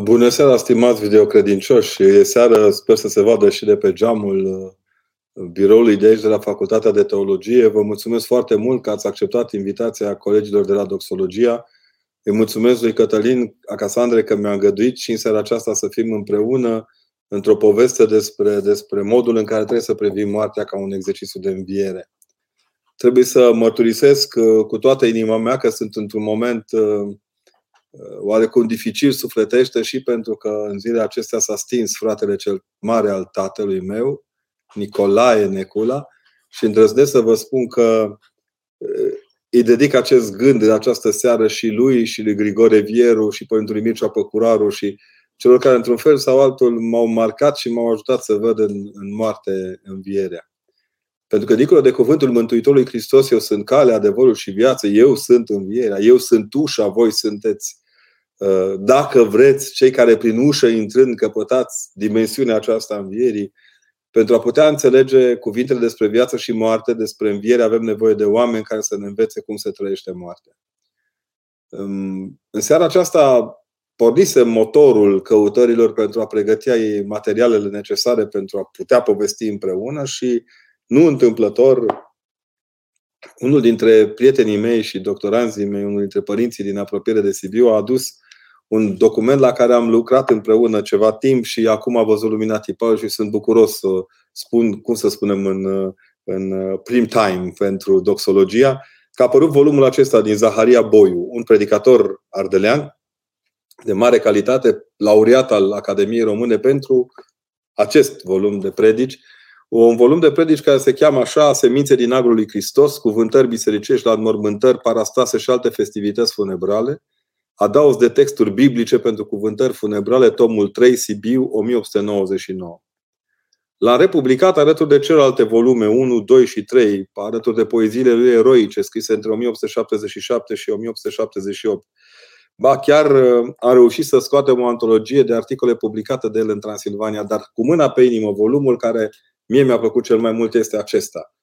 Bună seara, stimați videocredincioși! E seară, sper să se vadă și de pe geamul uh, biroului de aici, de la Facultatea de Teologie. Vă mulțumesc foarte mult că ați acceptat invitația colegilor de la Doxologia. Îi mulțumesc lui Cătălin Acasandre că mi-a îngăduit și în seara aceasta să fim împreună într-o poveste despre, despre modul în care trebuie să privim moartea ca un exercițiu de înviere. Trebuie să mărturisesc uh, cu toată inima mea că sunt într-un moment uh, Uh, oarecum dificil sufletește și pentru că în zilele acestea s-a stins fratele cel mare al tatălui meu, Nicolae Necula, și îndrăznesc să vă spun că uh, îi dedic acest gând de această seară și lui și lui Grigore Vieru și Părintului Mircea Păcuraru și celor care într-un fel sau altul m-au marcat și m-au ajutat să văd în, în moarte învierea. Pentru că dincolo de cuvântul Mântuitorului Hristos, eu sunt calea, adevărul și viață, eu sunt învierea, eu sunt ușa, voi sunteți Uh, dacă vreți, cei care prin ușă intrând căpătați dimensiunea aceasta a învierii, pentru a putea înțelege cuvintele despre viață și moarte, despre înviere, avem nevoie de oameni care să ne învețe cum se trăiește moartea. Um, în seara aceasta pornise motorul căutărilor pentru a pregăti materialele necesare pentru a putea povesti împreună și nu întâmplător unul dintre prietenii mei și doctoranzii mei, unul dintre părinții din apropiere de Sibiu, a adus un document la care am lucrat împreună ceva timp și acum a văzut lumina tipar și sunt bucuros să spun, cum să spunem, în, în prim time pentru doxologia, că a apărut volumul acesta din Zaharia Boiu, un predicator ardelean de mare calitate, laureat al Academiei Române pentru acest volum de predici, un volum de predici care se cheamă așa Semințe din Agrul lui Hristos, cuvântări bisericești la înmormântări, parastase și alte festivități funebrale, Adaos de texturi biblice pentru cuvântări funebrale, tomul 3, Sibiu, 1899. L-a republicat alături de celelalte volume 1, 2 și 3, alături de poeziile lui eroice, scrise între 1877 și 1878. Ba, chiar uh, a reușit să scoatem o antologie de articole publicate de el în Transilvania, dar cu mâna pe inimă, volumul care mie mi-a plăcut cel mai mult este acesta.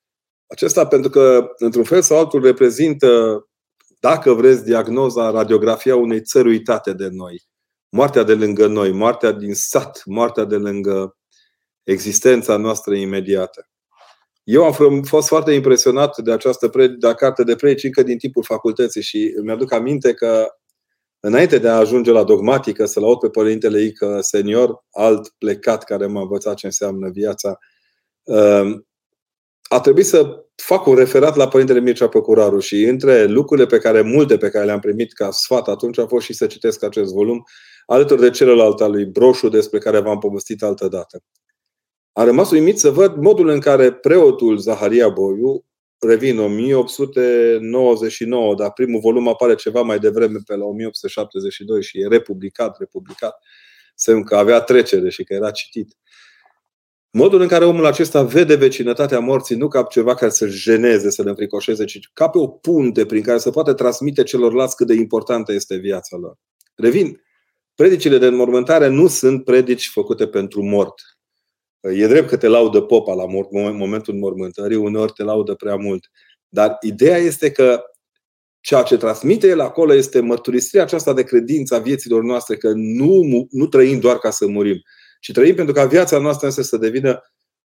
Acesta pentru că, într-un fel sau altul, reprezintă dacă vreți, diagnoza, radiografia unei țări uitate de noi. Moartea de lângă noi, moartea din sat, moartea de lângă existența noastră imediată. Eu am fost foarte impresionat de această de carte de predici încă din timpul facultății și îmi aduc aminte că înainte de a ajunge la dogmatică, să-l aud pe Părintele Ică senior, alt plecat care m-a învățat ce înseamnă viața, a trebuit să fac un referat la Părintele Mircea Păcuraru și între lucrurile pe care, multe pe care le-am primit ca sfat atunci, a fost și să citesc acest volum, alături de celălalt al lui Broșu, despre care v-am povestit altă dată. A rămas uimit să văd modul în care preotul Zaharia Boiu, revin 1899, dar primul volum apare ceva mai devreme pe la 1872 și e republicat, republicat, semn că avea trecere și că era citit. Modul în care omul acesta vede vecinătatea morții nu ca ceva care să jeneze, să le înfricoșeze, ci ca pe o punte prin care să poate transmite celorlalți cât de importantă este viața lor. Revin, predicile de înmormântare nu sunt predici făcute pentru mort. E drept că te laudă popa la momentul înmormântării, uneori te laudă prea mult. Dar ideea este că ceea ce transmite el acolo este mărturisirea aceasta de credință a vieților noastre, că nu, nu trăim doar ca să murim, și trăim pentru ca viața noastră însă să devină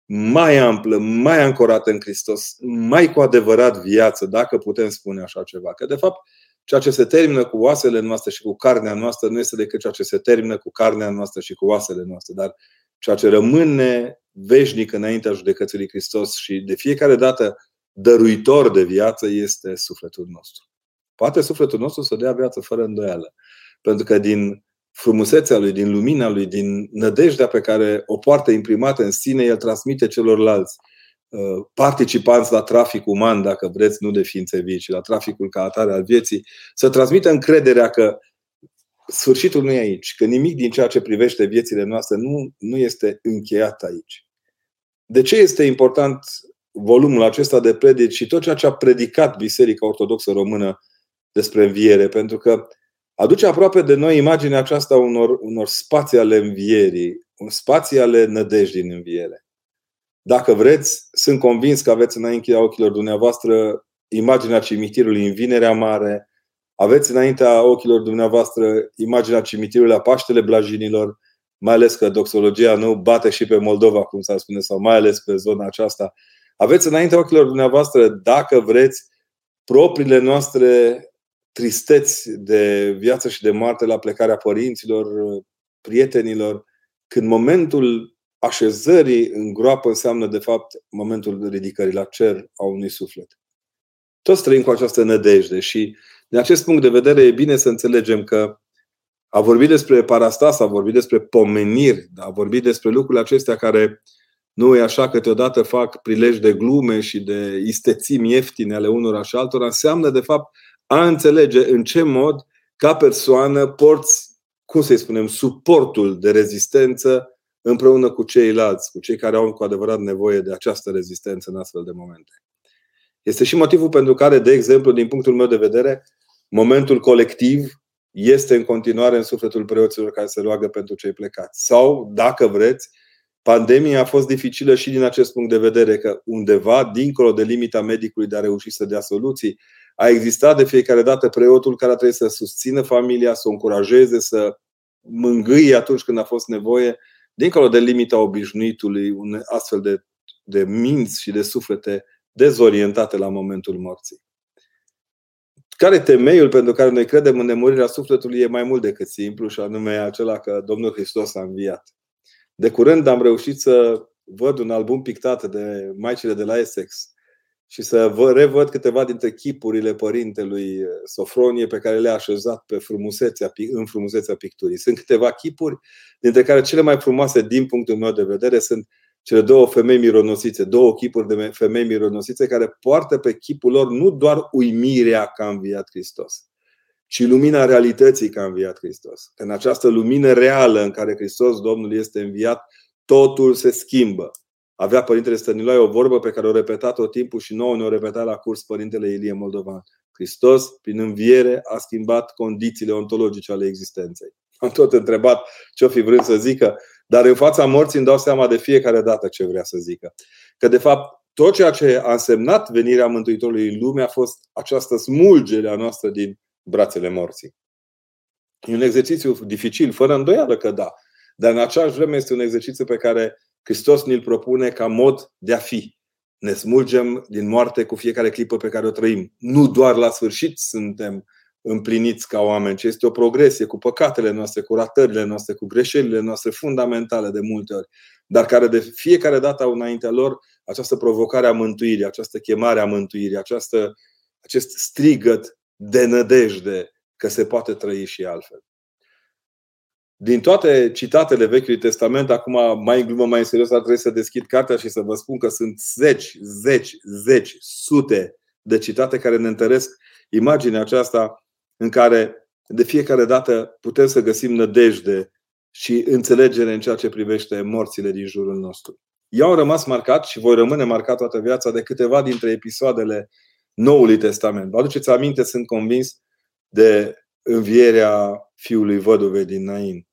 mai amplă, mai ancorată în Hristos, mai cu adevărat viață, dacă putem spune așa ceva. Că, de fapt, ceea ce se termină cu oasele noastre și cu carnea noastră nu este decât ceea ce se termină cu carnea noastră și cu oasele noastre, dar ceea ce rămâne veșnic înaintea judecății lui Hristos și de fiecare dată dăruitor de viață este sufletul nostru. Poate sufletul nostru să dea viață fără îndoială. Pentru că din frumusețea lui, din lumina lui, din nădejdea pe care o poartă imprimată în sine, el transmite celorlalți uh, participanți la trafic uman, dacă vreți, nu de ființe vii, ci la traficul ca atare al vieții, să transmită încrederea că sfârșitul nu e aici, că nimic din ceea ce privește viețile noastre nu, nu este încheiat aici. De ce este important volumul acesta de predici și tot ceea ce a predicat Biserica Ortodoxă Română despre înviere? Pentru că aduce aproape de noi imaginea aceasta unor, unor spații ale învierii, un spații ale nădejdii în înviere. Dacă vreți, sunt convins că aveți înaintea ochilor dumneavoastră imaginea cimitirului în Vinerea Mare, Aveți înaintea ochilor dumneavoastră imaginea cimitirului la Paștele Blajinilor, mai ales că doxologia nu bate și pe Moldova, cum s-ar spune, sau mai ales pe zona aceasta. Aveți înaintea ochilor dumneavoastră, dacă vreți, propriile noastre tristeți de viață și de moarte la plecarea părinților, prietenilor, când momentul așezării în groapă înseamnă, de fapt, momentul ridicării la cer a unui suflet. Toți trăim cu această nădejde și, din acest punct de vedere, e bine să înțelegem că a vorbit despre parastas, a vorbit despre pomeniri, a vorbit despre lucrurile acestea care nu e așa, câteodată fac prilej de glume și de istețimi ieftine ale unora și altora, înseamnă, de fapt, a înțelege în ce mod, ca persoană, porți, cum să-i spunem, suportul de rezistență împreună cu ceilalți, cu cei care au cu adevărat nevoie de această rezistență în astfel de momente. Este și motivul pentru care, de exemplu, din punctul meu de vedere, momentul colectiv este în continuare în sufletul preoților care se roagă pentru cei plecați. Sau, dacă vreți, pandemia a fost dificilă și din acest punct de vedere, că undeva, dincolo de limita medicului de a reuși să dea soluții, a existat de fiecare dată preotul care a trebuit să susțină familia, să o încurajeze, să mângâie atunci când a fost nevoie, dincolo de limita obișnuitului, un astfel de, de minți și de suflete dezorientate la momentul morții. Care temeiul pentru care noi credem în nemurirea sufletului e mai mult decât simplu și anume acela că Domnul Hristos a înviat. De curând am reușit să văd un album pictat de maicile de la Essex și să vă revăd câteva dintre chipurile părintelui Sofronie pe care le-a așezat pe frumusețea, în frumusețea picturii. Sunt câteva chipuri, dintre care cele mai frumoase din punctul meu de vedere sunt cele două femei mironosițe, două chipuri de femei mironosițe care poartă pe chipul lor nu doar uimirea că a înviat Hristos, ci lumina realității că a înviat Hristos. În această lumină reală în care Hristos, Domnul, este înviat, totul se schimbă. Avea Părintele Stăniloae o vorbă pe care o repeta tot timpul și nouă ne-o repeta la curs Părintele Ilie Moldovan. Hristos, prin înviere, a schimbat condițiile ontologice ale existenței. Am tot întrebat ce-o fi vrut să zică, dar în fața morții îmi dau seama de fiecare dată ce vrea să zică. Că de fapt tot ceea ce a însemnat venirea Mântuitorului în lume a fost această smulgere a noastră din brațele morții. E un exercițiu dificil, fără îndoială că da. Dar în aceeași vreme este un exercițiu pe care Hristos ne-l propune ca mod de a fi. Ne smulgem din moarte cu fiecare clipă pe care o trăim. Nu doar la sfârșit suntem împliniți ca oameni, ci este o progresie cu păcatele noastre, cu ratările noastre, cu greșelile noastre fundamentale de multe ori, dar care de fiecare dată au înaintea lor această provocare a mântuirii, această chemare a mântuirii, această, acest strigăt de nădejde că se poate trăi și altfel. Din toate citatele Vechiului Testament, acum mai în glumă, mai în serios, ar trebui să deschid cartea și să vă spun că sunt zeci, zeci, zeci, sute de citate care ne întăresc imaginea aceasta în care de fiecare dată putem să găsim nădejde și înțelegere în ceea ce privește morțile din jurul nostru. Eu am rămas marcat și voi rămâne marcat toată viața de câteva dintre episoadele Noului Testament. Vă aduceți aminte, sunt convins, de învierea fiului văduvei din Nain.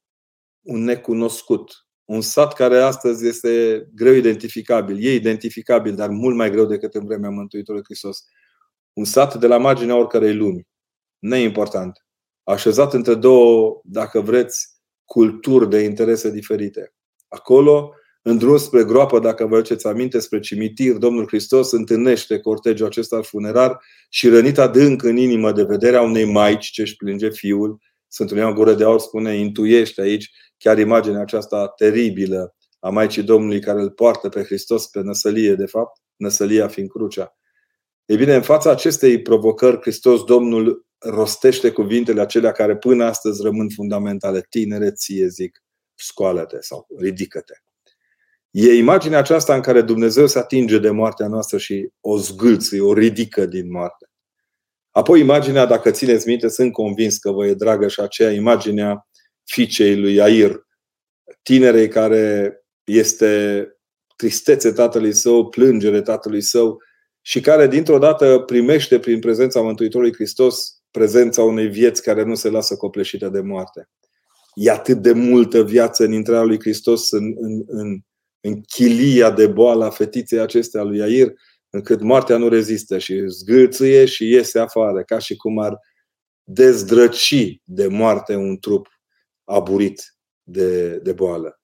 Un necunoscut. Un sat care astăzi este greu identificabil. E identificabil, dar mult mai greu decât în vremea Mântuitorului Hristos. Un sat de la marginea oricărei lumi neimportant, așezat între două, dacă vreți, culturi de interese diferite. Acolo, în drum spre groapă, dacă vă aduceți aminte, spre cimitir, Domnul Hristos întâlnește cortegiul acesta funerar și rănit adânc în inimă de vederea unei maici ce își plânge fiul, Sfântul Ioan Gură de Aur spune, intuiește aici chiar imaginea aceasta teribilă a Maicii Domnului care îl poartă pe Hristos pe năsălie, de fapt, năsălia fiind crucea. Ei bine, în fața acestei provocări, Hristos Domnul rostește cuvintele acelea care până astăzi rămân fundamentale. Tinere, ție zic, scoală-te sau ridică-te. E imaginea aceasta în care Dumnezeu se atinge de moartea noastră și o zgâlță, o ridică din moarte. Apoi imaginea, dacă țineți minte, sunt convins că vă e dragă și aceea imaginea fiicei lui Air, tinerei care este tristețe tatălui său, plângere tatălui său și care dintr-o dată primește prin prezența Mântuitorului Hristos prezența unei vieți care nu se lasă copleșită de moarte. E atât de multă viață în intrarea lui Hristos în, în, în, în chilia de boală a fetiței acestea lui Iair, încât moartea nu rezistă și zgâlțâie și iese afară, ca și cum ar dezdrăci de moarte un trup aburit de, de boală.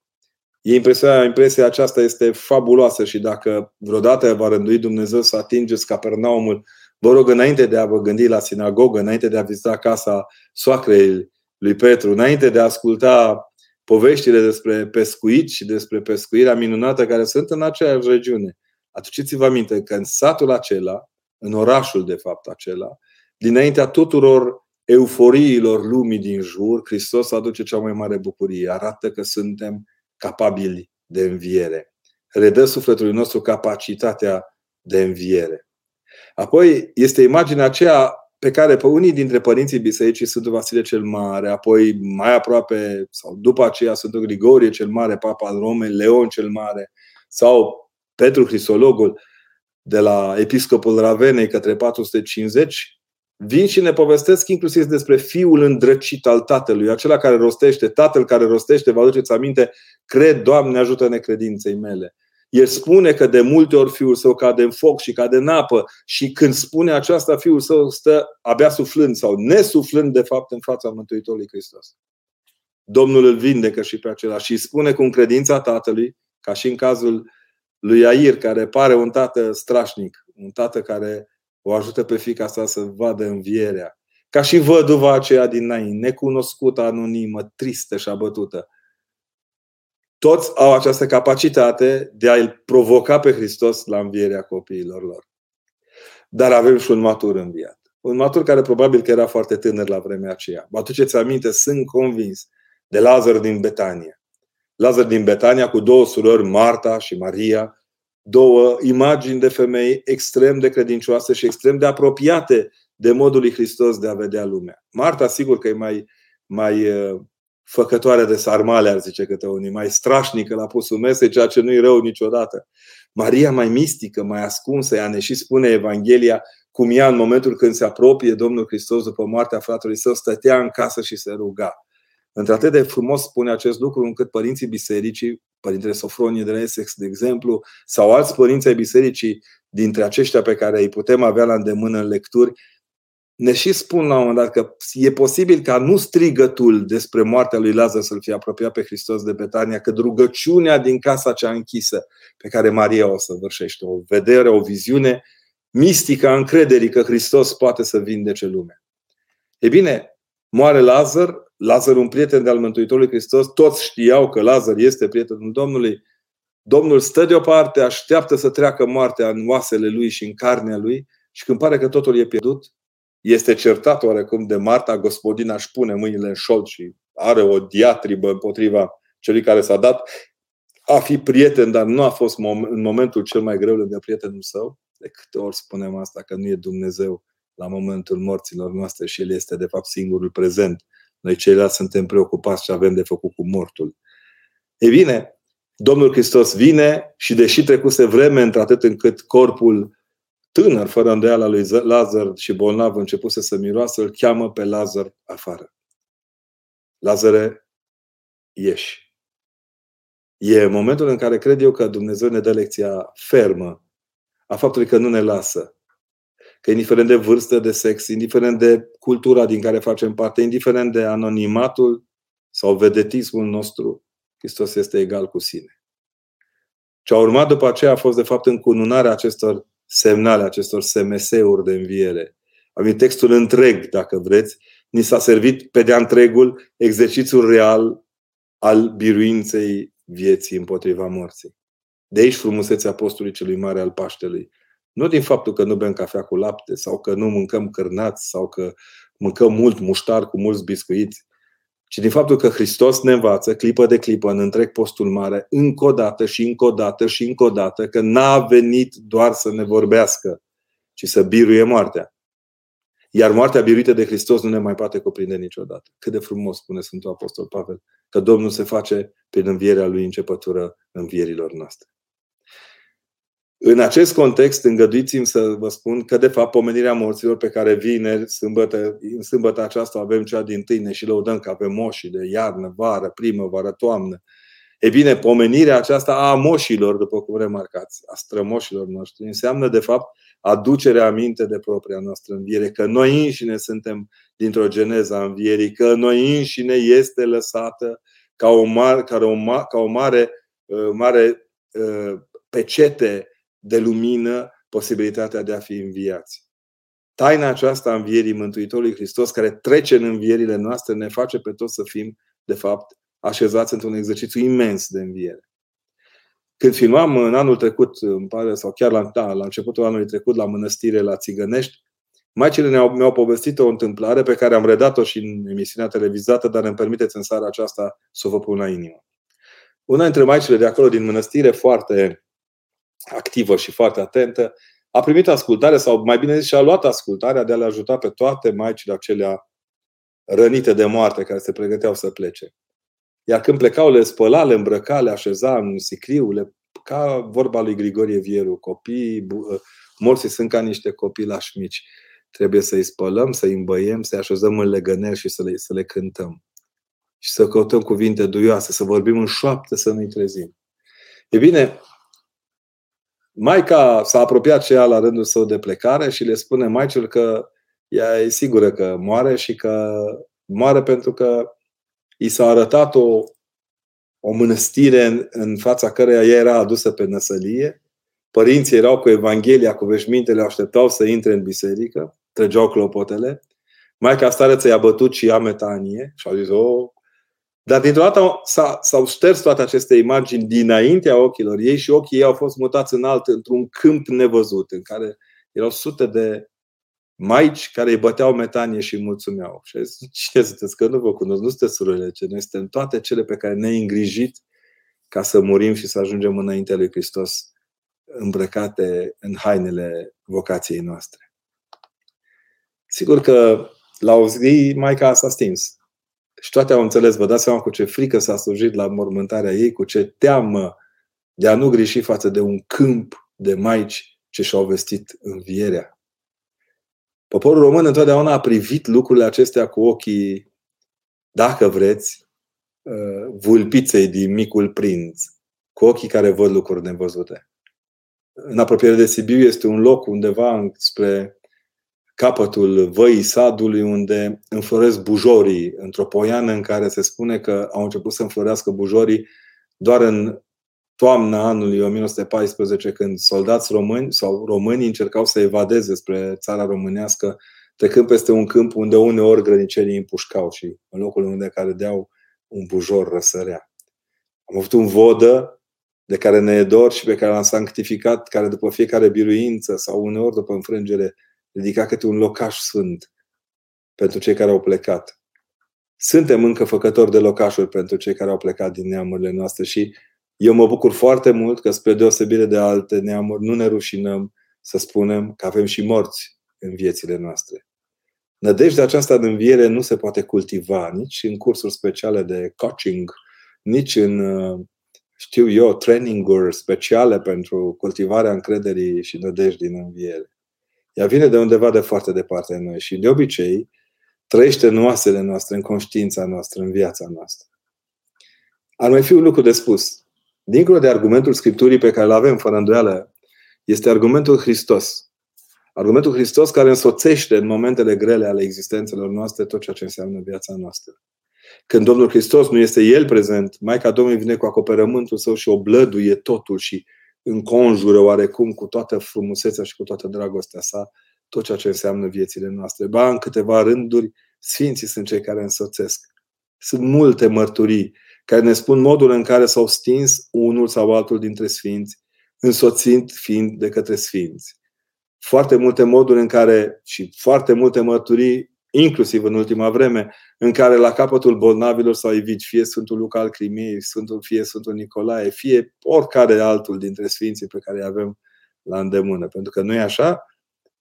E impresia, impresia aceasta este fabuloasă și dacă vreodată va rândui Dumnezeu să atingeți Capernaumul, vă rog înainte de a vă gândi la sinagogă, înainte de a vizita casa soacrei lui Petru, înainte de a asculta poveștile despre pescuit și despre pescuirea minunată care sunt în aceeași regiune, aduceți-vă aminte că în satul acela, în orașul de fapt acela, dinaintea tuturor euforiilor lumii din jur, Hristos aduce cea mai mare bucurie. Arată că suntem capabili de înviere. Redă sufletului nostru capacitatea de înviere. Apoi este imaginea aceea pe care pe unii dintre părinții bisericii Sfântul Vasile cel Mare, apoi mai aproape sau după aceea Sfântul Grigorie cel Mare, Papa al Romei, Leon cel Mare sau Petru Hrisologul de la Episcopul Ravenei către 450, vin și ne povestesc inclusiv despre fiul îndrăcit al tatălui, acela care rostește, tatăl care rostește, vă aduceți aminte, cred, Doamne, ajută necredinței mele. El spune că de multe ori fiul său cade în foc și cade în apă și când spune aceasta, fiul său stă abia suflând sau nesuflând de fapt în fața Mântuitorului Hristos. Domnul îl vindecă și pe acela și spune cu credința tatălui, ca și în cazul lui Air, care pare un tată strașnic, un tată care o ajută pe fica sa să vadă învierea. Ca și văduva aceea din Nain, necunoscută, anonimă, tristă și abătută. Toți au această capacitate de a-L provoca pe Hristos la învierea copiilor lor. Dar avem și un matur înviat. Un matur care probabil că era foarte tânăr la vremea aceea. Vă aduceți aminte, sunt convins, de Lazar din Betania. Lazar din Betania cu două surori, Marta și Maria, două imagini de femei extrem de credincioase și extrem de apropiate de modul lui Hristos de a vedea lumea. Marta, sigur că e mai, mai uh, făcătoare de sarmale, ar zice câte unii, mai strașnică la pusul mese, ceea ce nu-i rău niciodată. Maria mai mistică, mai ascunsă, ea ne și spune Evanghelia cum ea în momentul când se apropie Domnul Hristos după moartea fratelui său, stătea în casă și se ruga. Într-atât de frumos spune acest lucru încât părinții bisericii, părintele Sofronie de la Essex, de exemplu, sau alți părinți ai bisericii dintre aceștia pe care îi putem avea la îndemână în lecturi, ne și spun la un moment dat că e posibil ca nu strigătul despre moartea lui Lazar să-l fie apropiat pe Hristos de Betania, că rugăciunea din casa cea închisă pe care Maria o săvârșește, o vedere, o viziune mistică a încrederii că Hristos poate să vindece lumea. E bine, moare Lazar, Lazar un prieten de-al Mântuitorului Hristos, toți știau că Lazar este prietenul Domnului. Domnul stă deoparte, așteaptă să treacă moartea în oasele lui și în carnea lui și când pare că totul e pierdut, este certat oarecum de Marta, gospodina își pune mâinile în șold și are o diatribă împotriva celui care s-a dat a fi prieten, dar nu a fost în momentul cel mai greu lângă prietenul său. De câte ori spunem asta, că nu e Dumnezeu la momentul morților noastre și El este de fapt singurul prezent. Noi ceilalți suntem preocupați și avem de făcut cu mortul. E bine, Domnul Hristos vine și deși trecuse vreme într-atât încât corpul tânăr, fără îndoială lui Lazar și bolnav începuse să miroasă, îl cheamă pe Lazar afară. Lazare, ieși. E momentul în care cred eu că Dumnezeu ne dă lecția fermă a faptului că nu ne lasă. Că indiferent de vârstă, de sex, indiferent de cultura din care facem parte, indiferent de anonimatul sau vedetismul nostru, Hristos este egal cu sine. Ce a urmat după aceea a fost, de fapt, încununarea acestor semnale, acestor SMS-uri de înviere. Am textul întreg, dacă vreți, ni s-a servit pe de-a întregul exercițiul real al biruinței vieții împotriva morții. De aici frumusețea postului celui mare al Paștelui. Nu din faptul că nu bem cafea cu lapte sau că nu mâncăm cârnați sau că mâncăm mult muștar cu mulți biscuiți, ci din faptul că Hristos ne învață clipă de clipă în întreg postul mare, încă o dată și încă o dată și încă o dată, că n-a venit doar să ne vorbească, ci să biruie moartea. Iar moartea biruită de Hristos nu ne mai poate cuprinde niciodată. Cât de frumos spune Sfântul Apostol Pavel, că Domnul se face prin învierea Lui începătură învierilor noastre. În acest context, îngăduiți-mi să vă spun că, de fapt, pomenirea morților pe care vineri, sâmbătă, în sâmbătă aceasta avem cea din tâine și lăudăm că avem moșii de iarnă, vară, primăvară, toamnă. E bine, pomenirea aceasta a moșilor, după cum remarcați, a strămoșilor noștri, înseamnă, de fapt, aducerea aminte de propria noastră înviere, că noi înșine suntem dintr-o geneză a învierii, că noi înșine este lăsată ca o mare, ca o, ca o mare, uh, mare uh, pecete de lumină posibilitatea de a fi înviați. Taina aceasta a învierii Mântuitorului Hristos, care trece în învierile noastre, ne face pe toți să fim, de fapt, așezați într-un exercițiu imens de înviere. Când filmam în anul trecut, îmi pare, sau chiar la, da, la începutul anului trecut, la mănăstire la Țigănești, Maicile ne-au, mi-au povestit o întâmplare pe care am redat-o și în emisiunea televizată, dar îmi permiteți în seara aceasta să o vă pun la inimă. Una dintre maicile de acolo din mănăstire, foarte activă și foarte atentă, a primit ascultare, sau mai bine zis, și-a luat ascultarea de a le ajuta pe toate maicile acelea rănite de moarte care se pregăteau să plece. Iar când plecau, le spăla, le îmbrăca, le așeza în sicriu, le, ca vorba lui Grigorie Vieru, copii, morții sunt ca niște copii lași mici. Trebuie să-i spălăm, să-i îmbăiem, să-i așezăm în legăneri și să le, să le cântăm. Și să căutăm cuvinte duioase, să vorbim în șoaptă, să nu-i trezim. E bine, Maica s-a apropiat și ea la rândul său de plecare și le spune Maicel că ea e sigură că moare și că moare pentru că i s-a arătat o, o mănăstire în, în fața căreia ea era adusă pe năsălie. Părinții erau cu Evanghelia, cu veșmintele, așteptau să intre în biserică trăgeau clopotele. Maica stareță i-a bătut și ea metanie și au zis, oh. Dar dintr-o dată s-au șters toate aceste imagini dinaintea ochilor ei și ochii ei au fost mutați în alt, într-un câmp nevăzut, în care erau sute de maici care îi băteau metanie și îi mulțumeau. Și zis, cine sunteți? Că nu vă cunosc, nu sunteți surorile ce noi suntem toate cele pe care ne-ai îngrijit ca să murim și să ajungem înaintea lui Hristos îmbrăcate în hainele vocației noastre. Sigur că la o zi Maica s-a stins. Și toate au înțeles, vă dați seama cu ce frică s-a slujit la mormântarea ei, cu ce teamă de a nu greși față de un câmp de maici ce și-au vestit învierea. Poporul român întotdeauna a privit lucrurile acestea cu ochii, dacă vreți, uh, vulpiței din micul prinț, cu ochii care văd lucruri nevăzute. În apropiere de Sibiu este un loc undeva spre capătul văii sadului unde înfloresc bujorii, într-o poiană în care se spune că au început să înflorească bujorii doar în toamna anului 1914, când soldați români sau românii încercau să evadeze spre țara românească, trecând peste un câmp unde uneori grănicerii împușcau și în locul unde care deau un bujor răsărea. Am avut un vodă de care ne e dor și pe care l-am sanctificat, care după fiecare biruință sau uneori după înfrângere ridica câte un locaș sfânt pentru cei care au plecat. Suntem încă făcători de locașuri pentru cei care au plecat din neamurile noastre și eu mă bucur foarte mult că, spre deosebire de alte neamuri, nu ne rușinăm să spunem că avem și morți în viețile noastre. Nădejdea aceasta de înviere nu se poate cultiva nici în cursuri speciale de coaching, nici în, știu eu, traininguri speciale pentru cultivarea încrederii și nădejdii în înviere. Ea vine de undeva de foarte departe de noi și de obicei trăiește în oasele noastre, în conștiința noastră, în viața noastră. Ar mai fi un lucru de spus. Dincolo de argumentul Scripturii pe care îl avem fără îndoială, este argumentul Hristos. Argumentul Hristos care însoțește în momentele grele ale existențelor noastre tot ceea ce înseamnă viața noastră. Când Domnul Hristos nu este El prezent, Maica Domnului vine cu acoperământul său și oblăduie totul și înconjură oarecum cu toată frumusețea și cu toată dragostea sa tot ceea ce înseamnă viețile noastre. Ba, în câteva rânduri, Sfinții sunt cei care însoțesc. Sunt multe mărturii care ne spun modul în care s-au stins unul sau altul dintre Sfinți, însoțind fiind de către Sfinți. Foarte multe moduri în care și foarte multe mărturii inclusiv în ultima vreme, în care la capătul bolnavilor s-au evit fie Sfântul Luca al Crimiei, Sfântul, fie Sfântul Nicolae, fie oricare altul dintre Sfinții pe care îi avem la îndemână. Pentru că nu e așa?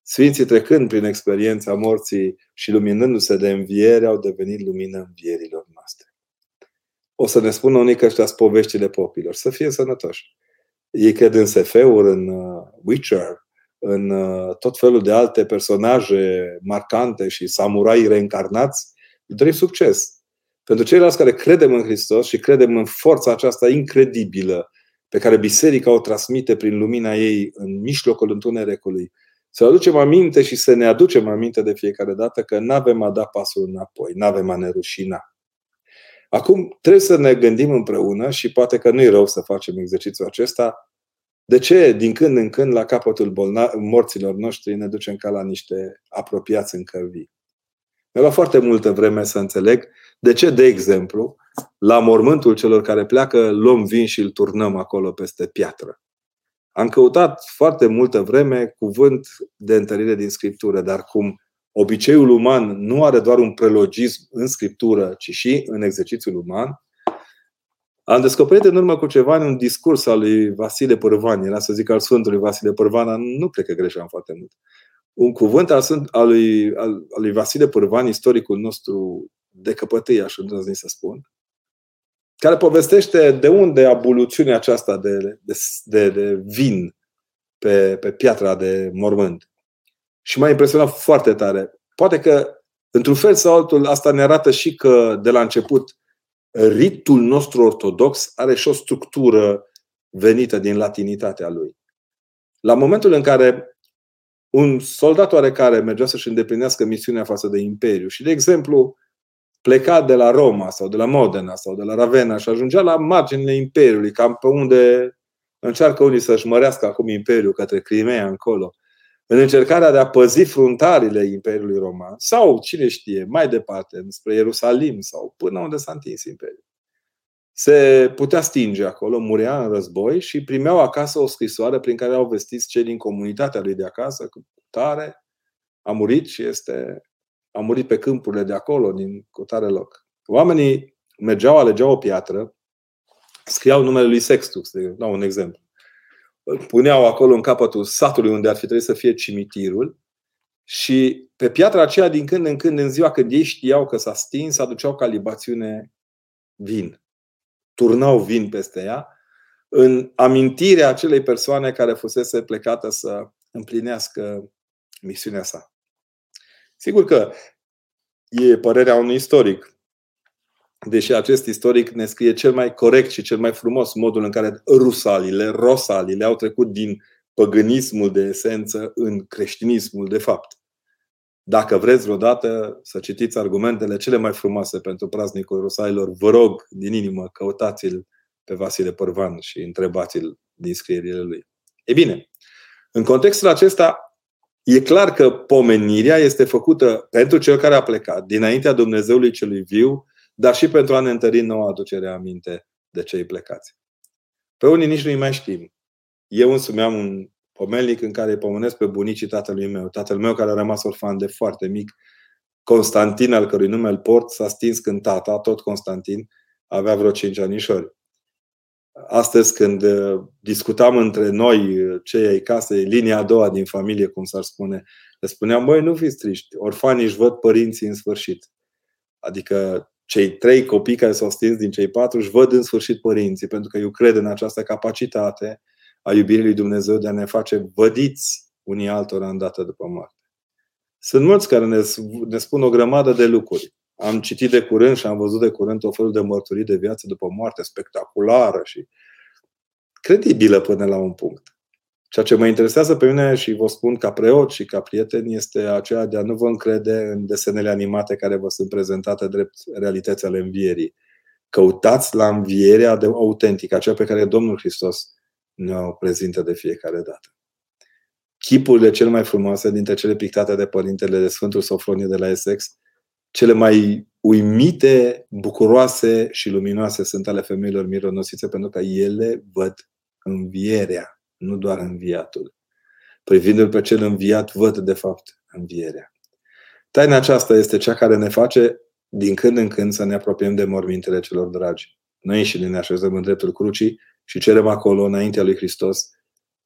Sfinții trecând prin experiența morții și luminându-se de înviere, au devenit lumină învierilor noastre. O să ne spună unii că ăștia poveștile popilor. Să fie sănătoși. Ei cred în SF-uri, în uh, Witcher, în uh, tot felul de alte personaje marcante și samurai reîncarnați, îi dorim succes. Pentru ceilalți care credem în Hristos și credem în forța aceasta incredibilă pe care biserica o transmite prin lumina ei în mijlocul întunericului, să aducem aminte și să ne aducem aminte de fiecare dată că nu avem a da pasul înapoi, nu avem a ne rușina. Acum trebuie să ne gândim împreună și poate că nu-i rău să facem exercițiul acesta. De ce din când în când la capătul bolna- morților noștri ne ducem ca la niște apropiați încălvii? Mi-a luat foarte multă vreme să înțeleg de ce, de exemplu, la mormântul celor care pleacă, luăm vin și îl turnăm acolo peste piatră. Am căutat foarte multă vreme cuvânt de întărire din Scriptură, dar cum obiceiul uman nu are doar un prelogism în Scriptură, ci și în exercițiul uman, am descoperit în urmă cu ceva în un discurs al lui Vasile Părvan, era să zic al Sfântului Vasile Părvan, nu cred că greșeam foarte mult. Un cuvânt al, al, lui, al, al lui Vasile Părvan, istoricul nostru de căpătâi, aș îndrăzni să spun, care povestește de unde aboluțiunea aceasta de, de, de, de vin pe, pe piatra de mormânt. Și m-a impresionat foarte tare. Poate că, într-un fel sau altul, asta ne arată și că, de la început, ritul nostru ortodox are și o structură venită din latinitatea lui. La momentul în care un soldat oarecare mergea să-și îndeplinească misiunea față de imperiu și, de exemplu, pleca de la Roma sau de la Modena sau de la Ravenna și ajungea la marginile Imperiului, cam pe unde încearcă unii să-și mărească acum Imperiul către Crimea încolo, în încercarea de a păzi fruntarile Imperiului Roman sau, cine știe, mai departe, spre Ierusalim sau până unde s-a întins Imperiul. Se putea stinge acolo, murea în război și primeau acasă o scrisoare prin care au vestit cei din comunitatea lui de acasă că tare a murit și este a murit pe câmpurile de acolo, din cutare loc. Oamenii mergeau, alegeau o piatră, scriau numele lui Sextus, de dau un exemplu. Îl puneau acolo în capătul satului unde ar fi trebuit să fie cimitirul și pe piatra aceea, din când în când, în ziua când ei știau că s-a stins, aduceau ca libațiune vin. Turnau vin peste ea în amintirea acelei persoane care fusese plecată să împlinească misiunea sa. Sigur că e părerea unui istoric. Deși acest istoric ne scrie cel mai corect și cel mai frumos modul în care rusalile, rosalile au trecut din păgânismul de esență în creștinismul de fapt. Dacă vreți vreodată să citiți argumentele cele mai frumoase pentru praznicul rusalilor, vă rog din inimă, căutați-l pe Vasile Părvan și întrebați-l din scrierile lui. E bine, în contextul acesta, E clar că pomenirea este făcută pentru cel care a plecat, dinaintea Dumnezeului celui viu, dar și pentru a ne întări noua aducere aminte de cei plecați. Pe unii nici nu-i mai știm. Eu însumi am un pomelnic în care îi pomenesc pe bunicii tatălui meu. Tatăl meu care a rămas orfan de foarte mic, Constantin, al cărui nume îl port, s-a stins când tata, tot Constantin, avea vreo cinci anișori astăzi când uh, discutam între noi, uh, cei ai casei, linia a doua din familie, cum s-ar spune, le spuneam, băi, nu fiți triști, orfanii își văd părinții în sfârșit. Adică cei trei copii care s-au stins din cei patru își văd în sfârșit părinții, pentru că eu cred în această capacitate a iubirii lui Dumnezeu de a ne face vădiți unii altora îndată după moarte. Sunt mulți care ne, ne spun o grămadă de lucruri. Am citit de curând și am văzut de curând o felul de mărturii de viață după moarte spectaculară și credibilă până la un punct. Ceea ce mă interesează pe mine și vă spun ca preot și ca prieten este aceea de a nu vă încrede în desenele animate care vă sunt prezentate drept realități ale învierii. Căutați la învierea de autentică, aceea pe care Domnul Hristos ne-o prezintă de fiecare dată. Chipurile cel mai frumoase dintre cele pictate de părintele de Sfântul Sofronie de la Essex cele mai uimite, bucuroase și luminoase sunt ale femeilor mironosițe pentru că ele văd învierea, nu doar înviatul. Privindu-l pe cel înviat, văd de fapt învierea. Taina aceasta este cea care ne face din când în când să ne apropiem de mormintele celor dragi. Noi și ne așezăm în dreptul crucii și cerem acolo, înaintea lui Hristos,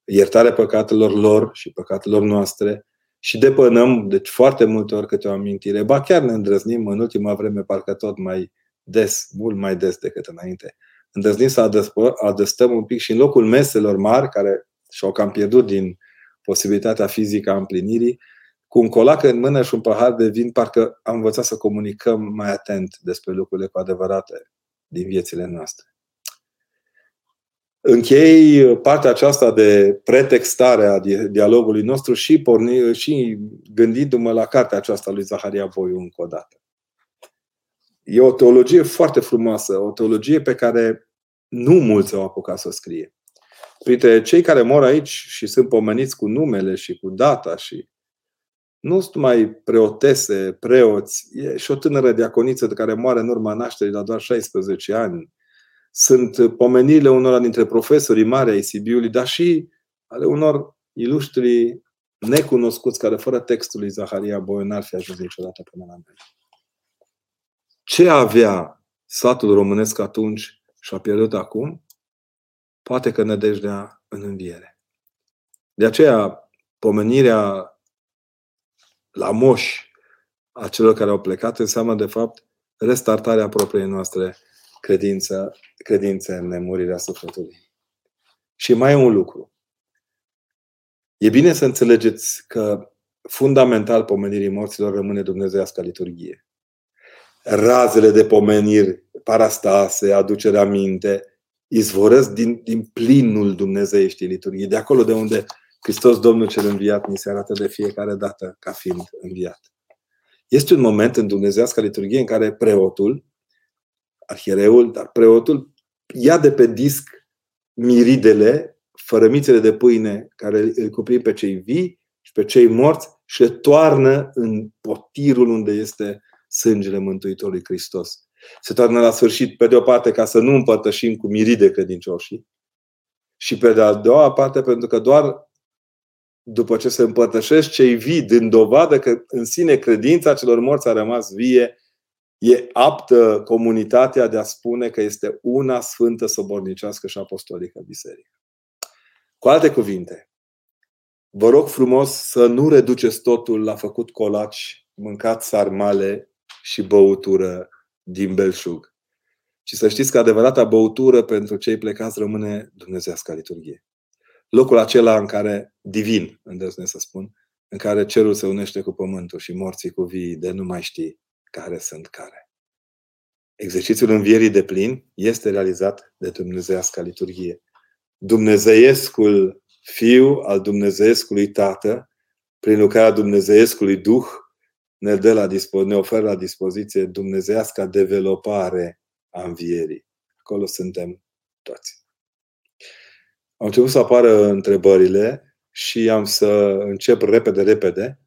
iertarea păcatelor lor și păcatelor noastre, și depănăm, deci foarte multe ori câte o amintire. Ba chiar ne îndrăznim în ultima vreme, parcă tot mai des, mult mai des decât înainte. Îndrăznim să adăstăm un pic și în locul meselor mari, care și-au cam pierdut din posibilitatea fizică a împlinirii, cu un colac în mână și un pahar de vin, parcă am învățat să comunicăm mai atent despre lucrurile cu adevărate din viețile noastre. Închei partea aceasta de pretextare a dialogului nostru și, porni, și gândindu-mă la cartea aceasta lui Zaharia Boiu încă o dată. E o teologie foarte frumoasă, o teologie pe care nu mulți au apucat să o scrie. Printre cei care mor aici și sunt pomeniți cu numele și cu data și nu sunt mai preotese, preoți, e și o tânără diaconiță de care moare în urma nașterii la doar 16 ani. Sunt pomenirile unora dintre profesorii mari ai Sibiului, dar și ale unor ilustri necunoscuți care fără textul lui Zaharia Boiu n-ar fi ajuns niciodată până la noi. Ce avea satul românesc atunci și a pierdut acum? Poate că nădejdea în înviere. De aceea, pomenirea la moși a celor care au plecat înseamnă, de fapt, restartarea propriei noastre credință, credințe în nemurirea sufletului. Și mai e un lucru. E bine să înțelegeți că fundamental pomenirii morților rămâne dumnezeiasca liturghie. Razele de pomeniri, parastase, aducerea minte, izvorăsc din, din plinul dumnezeieștii liturghii. De acolo de unde Hristos Domnul cel înviat ni se arată de fiecare dată ca fiind înviat. Este un moment în Dumnezeiasca liturghie în care preotul, arhiereul, dar preotul ia de pe disc miridele, fărămițele de pâine care îl cuprind pe cei vii și pe cei morți și le toarnă în potirul unde este sângele Mântuitorului Hristos. Se toarnă la sfârșit, pe de o parte, ca să nu împărtășim cu miride credincioșii, și pe de a doua parte, pentru că doar după ce se împărtășesc cei vii, din dovadă că în sine credința celor morți a rămas vie, e aptă comunitatea de a spune că este una sfântă, sobornicească și apostolică biserică. Cu alte cuvinte, vă rog frumos să nu reduceți totul la făcut colaci, mâncat sarmale și băutură din belșug. Și să știți că adevărata băutură pentru cei plecați rămâne Dumnezească liturghie locul acela în care, divin, îndrăznesc să spun, în care cerul se unește cu pământul și morții cu vii de nu mai știi care sunt care. Exercițiul învierii de plin este realizat de Dumnezeiasca liturghie. Dumnezeiescul Fiu al Dumnezeiescului Tată, prin lucrarea Dumnezeiescului Duh, ne, dă la dispo- ne oferă la dispoziție dumnezeiasca developare a învierii. Acolo suntem toți. Au început să apară întrebările și am să încep repede, repede.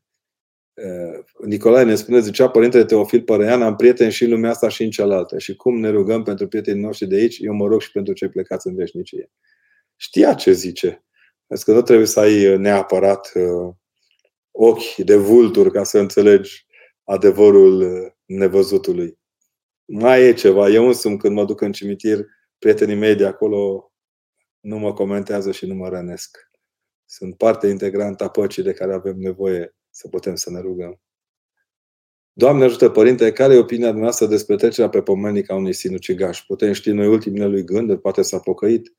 Nicolae ne spune, zicea Părintele Teofil Părăian, am prieteni și în lumea asta și în cealaltă. Și cum ne rugăm pentru prietenii noștri de aici, eu mă rog și pentru cei plecați în veșnicie. Știa ce zice. Pentru că nu trebuie să ai neapărat ochi de vulturi ca să înțelegi adevărul nevăzutului. Mai e ceva. Eu însumi, când mă duc în cimitir, prietenii mei de acolo nu mă comentează și nu mă rănesc. Sunt parte integrantă a păcii de care avem nevoie să putem să ne rugăm. Doamne ajută, Părinte, care e opinia dumneavoastră despre trecerea pe pomenic a unui sinucigaș? Putem ști noi ultimele lui gânduri, poate s-a pocăit?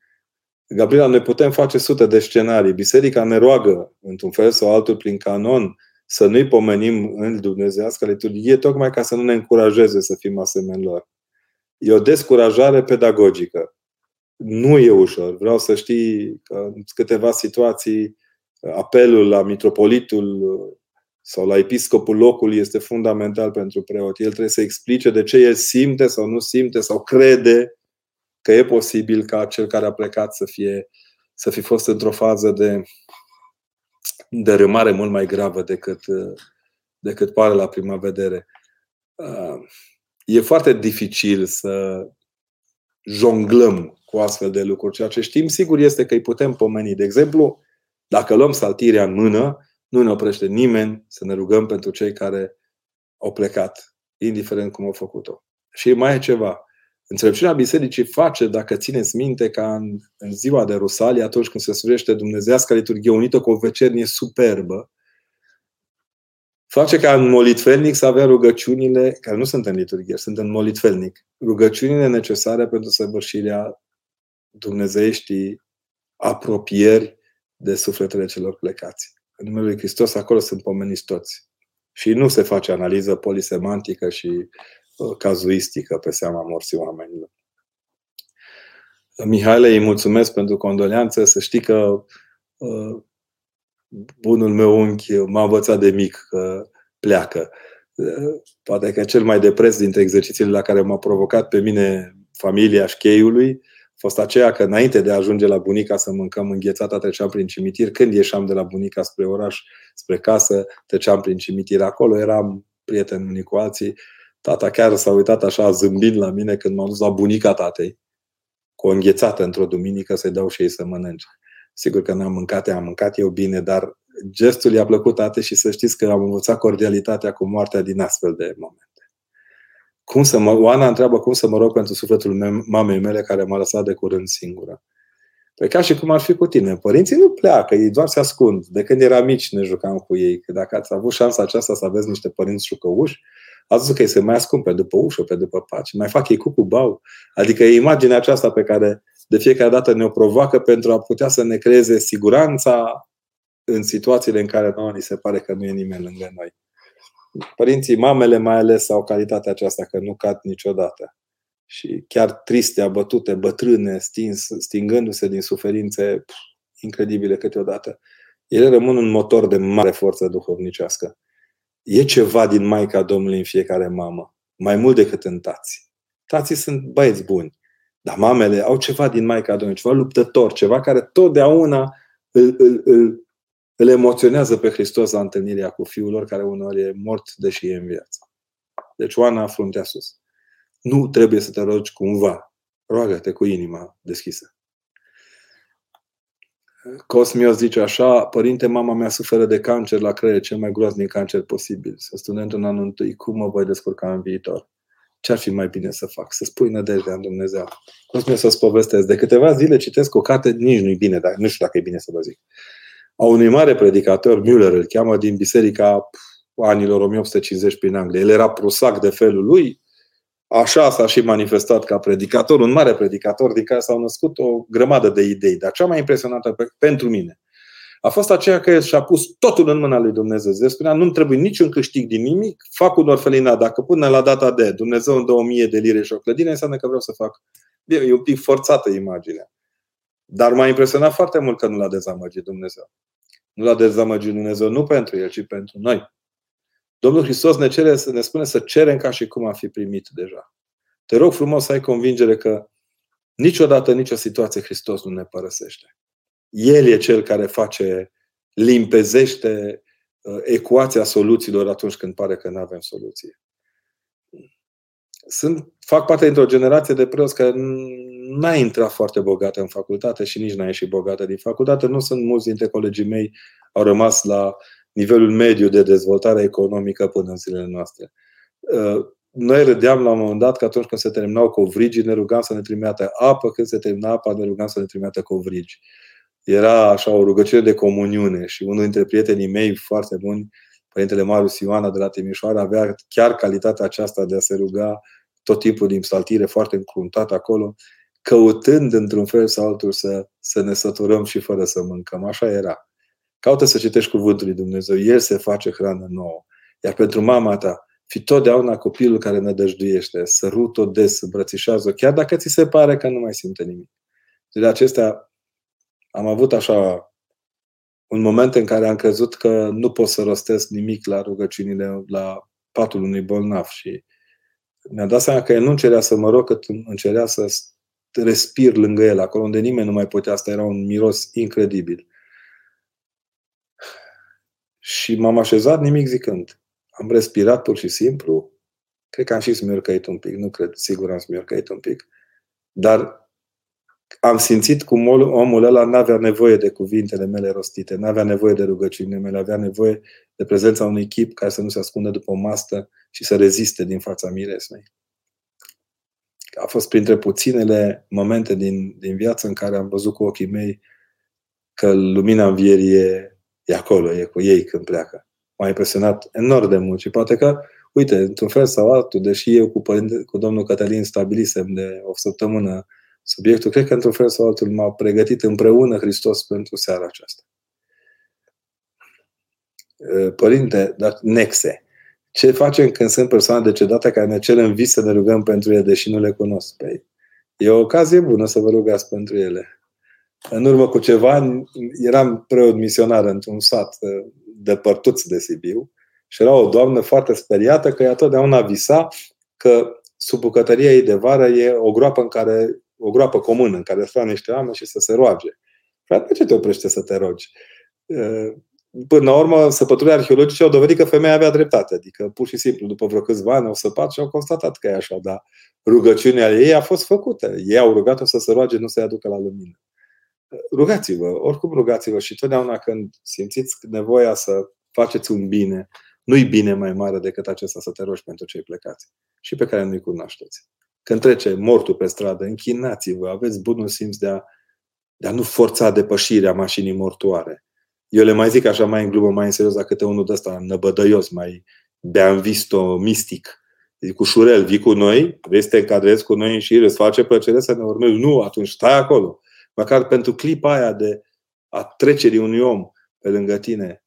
Gabriela, noi putem face sute de scenarii. Biserica ne roagă, într-un fel sau altul, prin canon, să nu-i pomenim în Dumnezeiască liturghie, tocmai ca să nu ne încurajeze să fim asemenea lor. E o descurajare pedagogică nu e ușor. Vreau să știi că în câteva situații apelul la mitropolitul sau la episcopul locului este fundamental pentru preot. El trebuie să explice de ce el simte sau nu simte sau crede că e posibil ca cel care a plecat să fie să fi fost într-o fază de dărâmare mult mai gravă decât, decât pare la prima vedere. E foarte dificil să jonglăm cu astfel de lucruri. Ceea ce știm sigur este că îi putem pomeni. De exemplu, dacă luăm saltirea în mână, nu ne oprește nimeni să ne rugăm pentru cei care au plecat, indiferent cum au făcut-o. Și mai e ceva. Înțelepciunea bisericii face, dacă țineți minte, ca în, în ziua de Rusalie, atunci când se slujește Dumnezească liturghie unită cu o vecernie superbă, face ca în molitfelnic să avea rugăciunile, care nu sunt în liturghie, sunt în molitfelnic, rugăciunile necesare pentru săvârșirea dumnezeieștii apropieri de sufletele celor plecați. în numele Lui Hristos, acolo sunt pomeniți toți. Și nu se face analiză polisemantică și uh, cazuistică pe seama morții oamenilor. Mihaile, îi mulțumesc pentru condoleanță. Să știi că uh, bunul meu unchi m-a învățat de mic că pleacă. Uh, poate că cel mai depres dintre exercițiile la care m-a provocat pe mine familia șcheiului a fost aceea că înainte de a ajunge la bunica să mâncăm înghețata, treceam prin cimitir. Când ieșeam de la bunica spre oraș, spre casă, treceam prin cimitir. Acolo eram prieteni unii cu alții. Tata chiar s-a uitat așa zâmbind la mine când m-am dus la bunica tatei cu o înghețată într-o duminică să-i dau și ei să mănânce. Sigur că n-am mâncat, am mâncat eu bine, dar gestul i-a plăcut tate și să știți că am învățat cordialitatea cu moartea din astfel de momente. Cum să mă, Oana întreabă cum să mă rog pentru sufletul meu, mamei mele care m-a lăsat de curând singură. Păi ca și cum ar fi cu tine. Părinții nu pleacă, ei doar se ascund. De când eram mici ne jucam cu ei. Că dacă ați avut șansa aceasta să aveți niște părinți jucăuși, ați văzut că ei se mai ascund pe după ușă, pe după pace. Mai fac ei cu bau. Adică e imaginea aceasta pe care de fiecare dată ne-o provoacă pentru a putea să ne creeze siguranța în situațiile în care nouă ni se pare că nu e nimeni lângă noi. Părinții, mamele mai ales, au calitatea aceasta că nu cad niciodată. Și chiar triste, abătute, bătrâne, stins, stingându-se din suferințe incredibile câteodată. Ele rămân un motor de mare forță duhovnicească. E ceva din Maica Domnului în fiecare mamă, mai mult decât în tați. Tații sunt băieți buni, dar mamele au ceva din Maica Domnului, ceva luptător, ceva care totdeauna îl, îl, îl, îl emoționează pe Hristos la întâlnirea cu fiul lor, care uneori e mort, deși e în viață. Deci Oana fruntea sus. Nu trebuie să te rogi cumva. Roagă-te cu inima deschisă. Cosmios zice așa, părinte, mama mea suferă de cancer la creier, cel mai groaznic cancer posibil. Să student în anul întâi, cum mă voi descurca în viitor? Ce ar fi mai bine să fac? Să spui nădejdea în Dumnezeu. Cosmios să-ți povestesc. De câteva zile citesc o carte, nici nu-i bine, dar nu știu dacă e bine să vă zic. A unui mare predicator, Müller îl cheamă, din biserica anilor 1850 prin Anglia. El era prusac de felul lui, Așa s-a și manifestat ca predicator, un mare predicator din care s-au născut o grămadă de idei. Dar cea mai impresionantă pe, pentru mine a fost aceea că el și-a pus totul în mâna lui Dumnezeu. El spunea, nu trebuie niciun câștig din nimic, fac un orfelinat. Dacă până la data de Dumnezeu îmi dă o mie de lire și o clădire, înseamnă că vreau să fac. E un pic forțată imaginea. Dar m-a impresionat foarte mult că nu l-a dezamăgit Dumnezeu. Nu l-a dezamăgit Dumnezeu nu pentru el, ci pentru noi. Domnul Hristos ne, cere, ne spune să cerem ca și cum am fi primit deja. Te rog frumos să ai convingere că niciodată, nicio situație Hristos nu ne părăsește. El e cel care face, limpezește uh, ecuația soluțiilor atunci când pare că nu avem soluție. Sunt, fac parte dintr-o generație de preoți care n-a intrat foarte bogată în facultate și nici n-a ieșit bogată din facultate. Nu sunt mulți dintre colegii mei au rămas la nivelul mediu de dezvoltare economică până în zilele noastre. Uh, noi râdeam la un moment dat că atunci când se terminau covrigii, ne rugam să ne trimită apă, când se termina apa, ne rugam să ne trimită covrigi. Era așa o rugăciune de comuniune și unul dintre prietenii mei foarte buni, Părintele Marius Ioana de la Timișoara, avea chiar calitatea aceasta de a se ruga tot timpul din psaltire foarte încruntat acolo, căutând într-un fel sau altul să, să ne săturăm și fără să mâncăm. Așa era. Caută să citești Cuvântul lui Dumnezeu. El se face hrană nouă. Iar pentru mama ta, fi totdeauna copilul care nădăjduiește, sărut-o des, îmbrățișează chiar dacă ți se pare că nu mai simte nimic. De acestea am avut așa un moment în care am crezut că nu pot să rostesc nimic la rugăciunile, la patul unui bolnav și mi-am dat seama că el nu încerea să mă rog, cât încerea să respir lângă el, acolo unde nimeni nu mai putea. Asta era un miros incredibil. Și m-am așezat nimic zicând. Am respirat pur și simplu. Cred că am și smiorcăit un pic. Nu cred, sigur am smiorcăit un pic. Dar am simțit cum omul ăla nu avea nevoie de cuvintele mele rostite, nu avea nevoie de rugăciunile mele, avea nevoie de prezența unui chip care să nu se ascundă după o mastă și să reziste din fața miresmei. A fost printre puținele momente din, din viață în care am văzut cu ochii mei că lumina învierii e e acolo, e cu ei când pleacă. M-a impresionat enorm de mult și poate că, uite, într-un fel sau altul, deși eu cu, părinte, cu domnul Cătălin stabilisem de o săptămână subiectul, cred că într-un fel sau altul m-a pregătit împreună Hristos pentru seara aceasta. Părinte, dar nexe. Ce facem când sunt persoane decedate care ne cer în vis să ne rugăm pentru ele, deși nu le cunosc pe ei? E o ocazie bună să vă rugați pentru ele. În urmă cu ceva ani eram preot misionar într-un sat de părtuți de Sibiu și era o doamnă foarte speriată că ea totdeauna visa că sub bucătăria ei de vară e o groapă în care o groapă comună în care stau niște oameni și să se roage. Frate, de ce te oprește să te rogi? Până la urmă, săpăturile arheologice au dovedit că femeia avea dreptate. Adică, pur și simplu, după vreo câțiva ani au săpat și au constatat că e așa, dar rugăciunea ei a fost făcută. Ei au rugat-o să se roage, nu să-i aducă la lumină. Rugați-vă, oricum rugați-vă și totdeauna când simțiți nevoia să faceți un bine, nu-i bine mai mare decât acesta să te rogi pentru cei plecați și pe care nu-i cunoașteți. Când trece mortul pe stradă, închinați-vă, aveți bunul simț de a, de a nu forța depășirea mașinii mortoare. Eu le mai zic așa mai în glumă, mai în serios, dacă câte unul de ăsta năbădăios, mai de-am visto mistic. Zic, ușurel, vii cu noi, vrei să te încadrezi cu noi în șir, îți face plăcere să ne urmezi? Nu, atunci stai acolo. Măcar pentru clipa aia de a trecerii unui om pe lângă tine,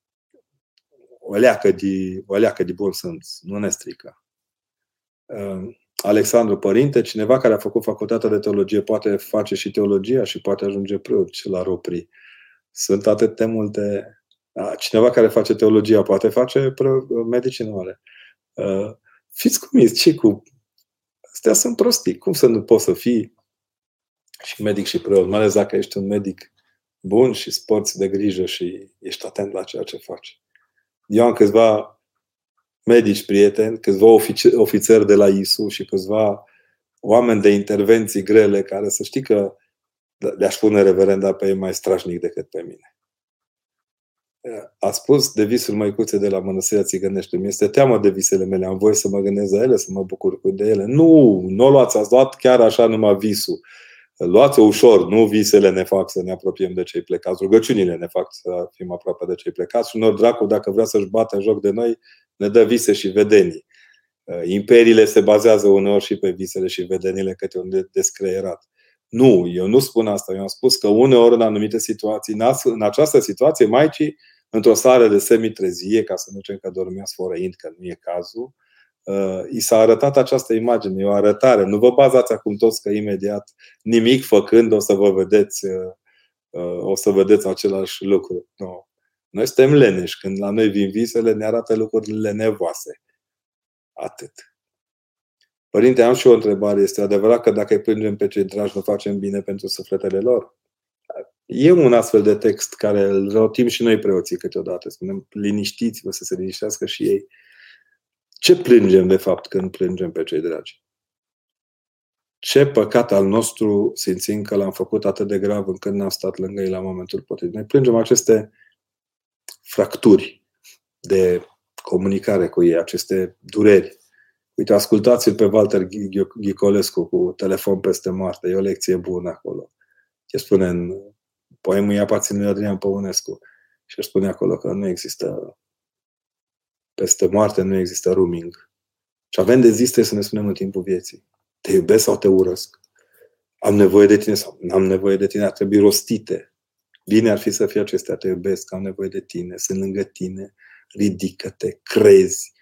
o leacă de, o leacă de bun simț, nu ne strică. Ehm, Alexandru Părinte, cineva care a făcut facultatea de teologie poate face și teologia și poate ajunge preot și la ropri. Sunt atât de multe... Cineva care face teologia poate face medicină oare. Ehm, fiți cuminți, ce cu... Astea sunt prostii. Cum să nu poți să fii și medic și preot, mai ales dacă ești un medic bun și sporți de grijă și ești atent la ceea ce faci. Eu am câțiva medici prieteni, câțiva ofițeri de la ISU și câțiva oameni de intervenții grele care să știi că le-aș pune reverenda pe ei mai strașnic decât pe mine. A spus de visul măicuțe de la Mănăstirea Țigănește. Mi este teamă de visele mele. Am voie să mă gândesc la ele, să mă bucur cu de ele. Nu, nu o luați, ați luat chiar așa numai visul. Luați-o ușor, nu visele ne fac să ne apropiem de cei plecați, rugăciunile ne fac să fim aproape de cei plecați și unor dracu, dacă vrea să-și bată joc de noi, ne dă vise și vedenii. Uh, imperiile se bazează uneori și pe visele și vedenile câte un descreierat. Nu, eu nu spun asta. Eu am spus că uneori în anumite situații, în această situație, maicii, într-o stare de semitrezie, ca să nu zicem că dormea sfărăind, că nu e cazul, uh, i s-a arătat această imagine, e o arătare. Nu vă bazați acum toți că imediat, nimic făcând, o să vă vedeți, uh, uh, o să vedeți același lucru. Nu. Noi suntem leneși. Când la noi vin visele, ne arată lucrurile nevoase. Atât. Părinte, am și o întrebare. Este adevărat că dacă îi plângem pe cei dragi, nu facem bine pentru sufletele lor? E un astfel de text care îl rotim și noi preoții câteodată. Spunem, liniștiți-vă să se liniștească și ei. Ce plângem, de fapt, când plângem pe cei dragi? Ce păcat al nostru simțim că l-am făcut atât de grav încât n-am stat lângă ei la momentul potrivit. Noi plângem aceste fracturi de comunicare cu ei, aceste dureri. Uite, ascultați-l pe Walter Ghicolescu cu Telefon peste moarte. E o lecție bună acolo. Ce spune în poemul Iapaținului Adrian Păunescu. Și spune acolo că nu există peste moarte, nu există rooming. Și avem de zis să ne spunem în timpul vieții. Te iubesc sau te urăsc? Am nevoie de tine sau nu am nevoie de tine? Ar trebui rostite Bine ar fi să fie acestea, te iubesc, am nevoie de tine, sunt lângă tine, ridică-te, crezi,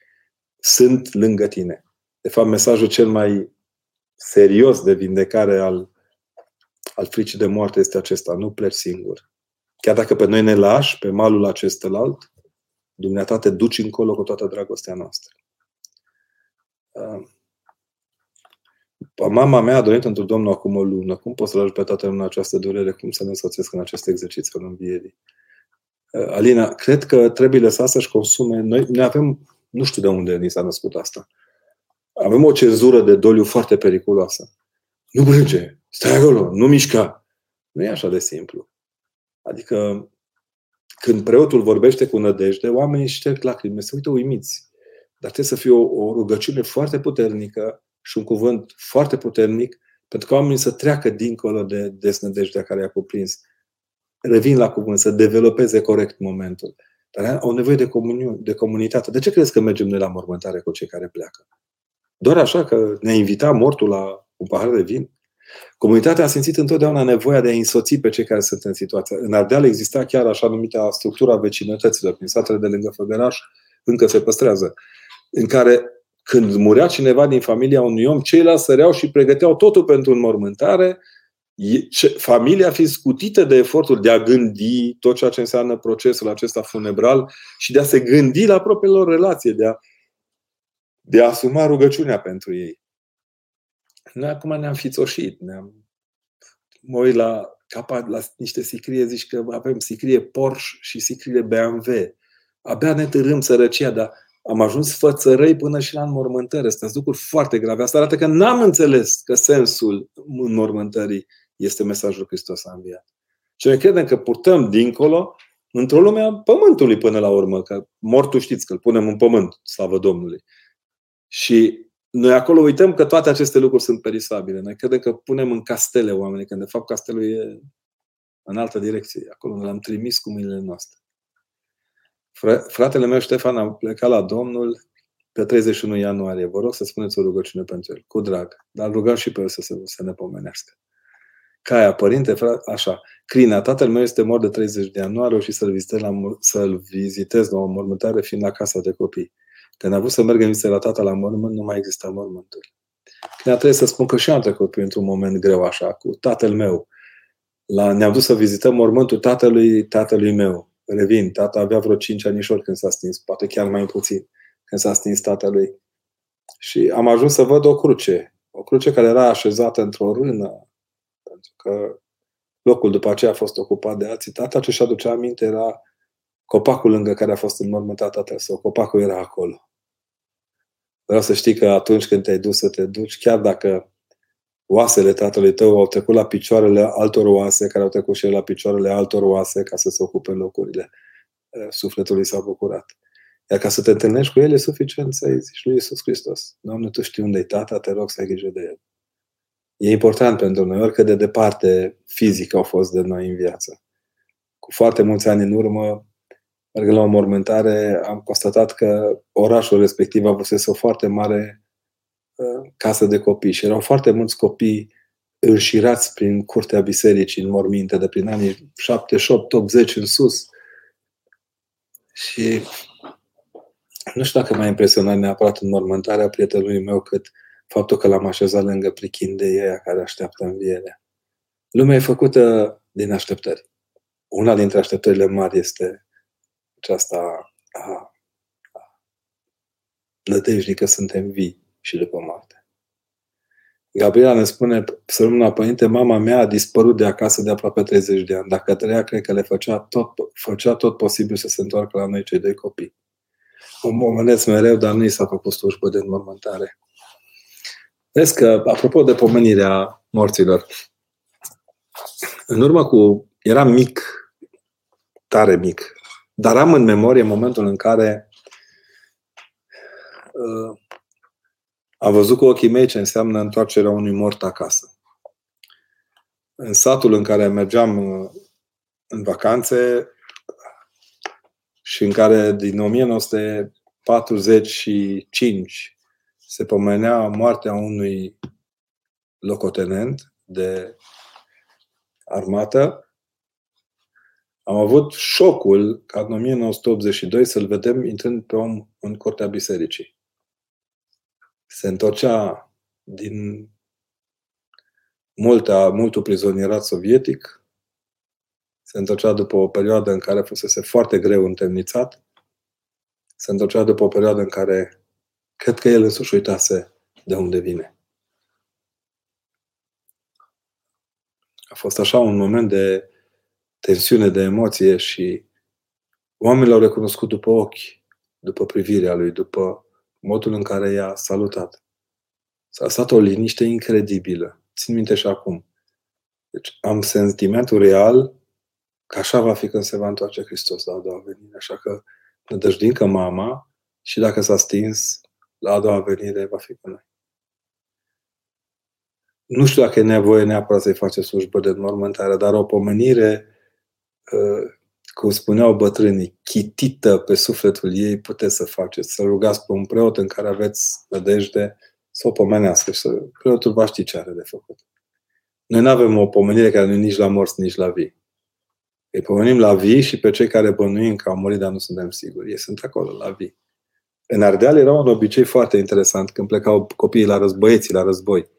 sunt lângă tine. De fapt, mesajul cel mai serios de vindecare al, al fricii de moarte este acesta. Nu pleci singur. Chiar dacă pe noi ne lași pe malul acestălalt, Dumneata te duci încolo cu toată dragostea noastră. Mama mea a dorit într Domnul acum o lună. Cum pot să-L ajut pe Tatăl în această durere? Cum să ne însoțesc în acest exercițiu al învierii? Uh, Alina, cred că trebuie lăsat să-și consume. Noi ne avem, nu știu de unde ni s-a născut asta. Avem o cezură de doliu foarte periculoasă. Nu plânge, stai acolo, nu mișca. Nu e așa de simplu. Adică, când preotul vorbește cu nădejde, oamenii șterg lacrimi, se uită uimiți. Dar trebuie să fie o, o rugăciune foarte puternică și un cuvânt foarte puternic pentru că oamenii să treacă dincolo de desnădejdea care i-a cuprins. Revin la cuvânt, să developeze corect momentul. Dar au nevoie de, comuniune, de comunitate. De ce crezi că mergem noi la mormântare cu cei care pleacă? Doar așa că ne invita mortul la un pahar de vin? Comunitatea a simțit întotdeauna nevoia de a însoți pe cei care sunt în situația. În Ardeal exista chiar așa numită structura vecinătăților. Prin satele de lângă Făgăraș încă se păstrează. În care când murea cineva din familia unui om, ceilalți săreau și pregăteau totul pentru înmormântare, familia fiind scutită de efortul de a gândi tot ceea ce înseamnă procesul acesta funebral și de a se gândi la propriilor relație, de a, de a asuma rugăciunea pentru ei. Noi acum ne-am fițoșit, ne-am mă uit la, capa, la niște sicrie, zici că avem sicrie Porsche și sicrie BMW. Abia ne târâm sărăcia, dar am ajuns fățărăi până și la înmormântări. Astea sunt lucruri foarte grave. Asta arată că n-am înțeles că sensul înmormântării este mesajul Hristos a înviat. Și noi credem că purtăm dincolo într-o lume a pământului până la urmă, că mortul știți că îl punem în pământ, slavă Domnului. Și noi acolo uităm că toate aceste lucruri sunt perisabile. Noi credem că punem în castele oamenii, când de fapt castelul e în altă direcție. Acolo l-am trimis cu mâinile noastre. Fratele meu Ștefan a plecat la Domnul pe 31 ianuarie. Vă rog să spuneți o rugăciune pentru el, cu drag. Dar rugăm și pe el să, se, să ne pomenească. Caia, părinte, frate, așa. Crina, tatăl meu este mort de 30 de ani, nu are și să-l vizitez la, să-l vizitez la o mormântare fiind la casa de copii. Când a avut să merg în vizită la tata la mormânt, nu mai exista mormântul. Când trebuie să spun că și am trecut printr-un moment greu așa, cu tatăl meu. La, ne-am dus să vizităm mormântul tatălui tatălui meu. Revin, tata avea vreo 5 anișori când s-a stins, poate chiar mai puțin, când s-a stins tatălui. Și am ajuns să văd o cruce. O cruce care era așezată într-o rână, pentru că locul după aceea a fost ocupat de alții. Tata ce și aducea aminte era copacul lângă care a fost înmormântat tatăl său. Copacul era acolo. Vreau să știi că atunci când te-ai dus să te duci, chiar dacă oasele tatălui tău au trecut la picioarele altor oase, care au trecut și la picioarele altor oase ca să se ocupe locurile sufletului s-a bucurat. Iar ca să te întâlnești cu el, e suficient să-i zici lui Iisus Hristos. Doamne, Tu știi unde e tata, te rog să ai grijă de el. E important pentru noi, oricât de departe fizic au fost de noi în viață. Cu foarte mulți ani în urmă, merg la o mormântare, am constatat că orașul respectiv avusese o foarte mare uh, casă de copii și erau foarte mulți copii înșirați prin curtea bisericii, în morminte, de prin anii 78-80 în sus. Și nu știu dacă m-a impresionat neapărat în mormântarea prietenului meu cât faptul că l-am așezat lângă prichindei aia care așteaptă învierea. Lumea e făcută din așteptări. Una dintre așteptările mari este aceasta a, a nădejdii că suntem vii și după moarte. Gabriela ne spune, să rămână părinte, mama mea a dispărut de acasă de aproape 30 de ani. Dacă trăia, cred că le făcea tot, făcea tot posibil să se întoarcă la noi cei doi copii. O momenesc mereu, dar nu i s-a făcut slujbă de înmormântare. Vezi că, apropo de pomenirea morților, în urmă cu... Eram mic, tare mic, dar am în memorie momentul în care uh, am văzut cu ochii mei ce înseamnă întoarcerea unui mort acasă. În satul în care mergeam uh, în vacanțe și în care din 1945 se pomenea moartea unui locotenent de armată, am avut șocul ca în 1982 să-l vedem intrând pe om în curtea bisericii. Se întorcea din multa, multul prizonierat sovietic, se întorcea după o perioadă în care fusese foarte greu întemnițat, se întorcea după o perioadă în care cred că el însuși uitase de unde vine. A fost așa un moment de tensiune de emoție și oamenii l-au recunoscut după ochi, după privirea lui, după modul în care i-a salutat. S-a stat o liniște incredibilă. Țin minte și acum. Deci am sentimentul real că așa va fi când se va întoarce Hristos la a doua venire. Așa că nădăjduim că mama și dacă s-a stins, la a doua venire va fi cu noi. Nu știu dacă e nevoie neapărat să-i face slujbă de înmormântare, dar o pomenire cum spuneau bătrânii, chitită pe sufletul ei, puteți să faceți, să rugați pe un preot în care aveți nădejde să o pomenească și să, preotul va ști ce are de făcut. Noi nu avem o pomenire care nu e nici la morți, nici la vii. Îi pomenim la vii și pe cei care bănuim că au murit, dar nu suntem siguri. Ei sunt acolo, la vii. În Ardeal era un obicei foarte interesant când plecau copiii la războieții, la război.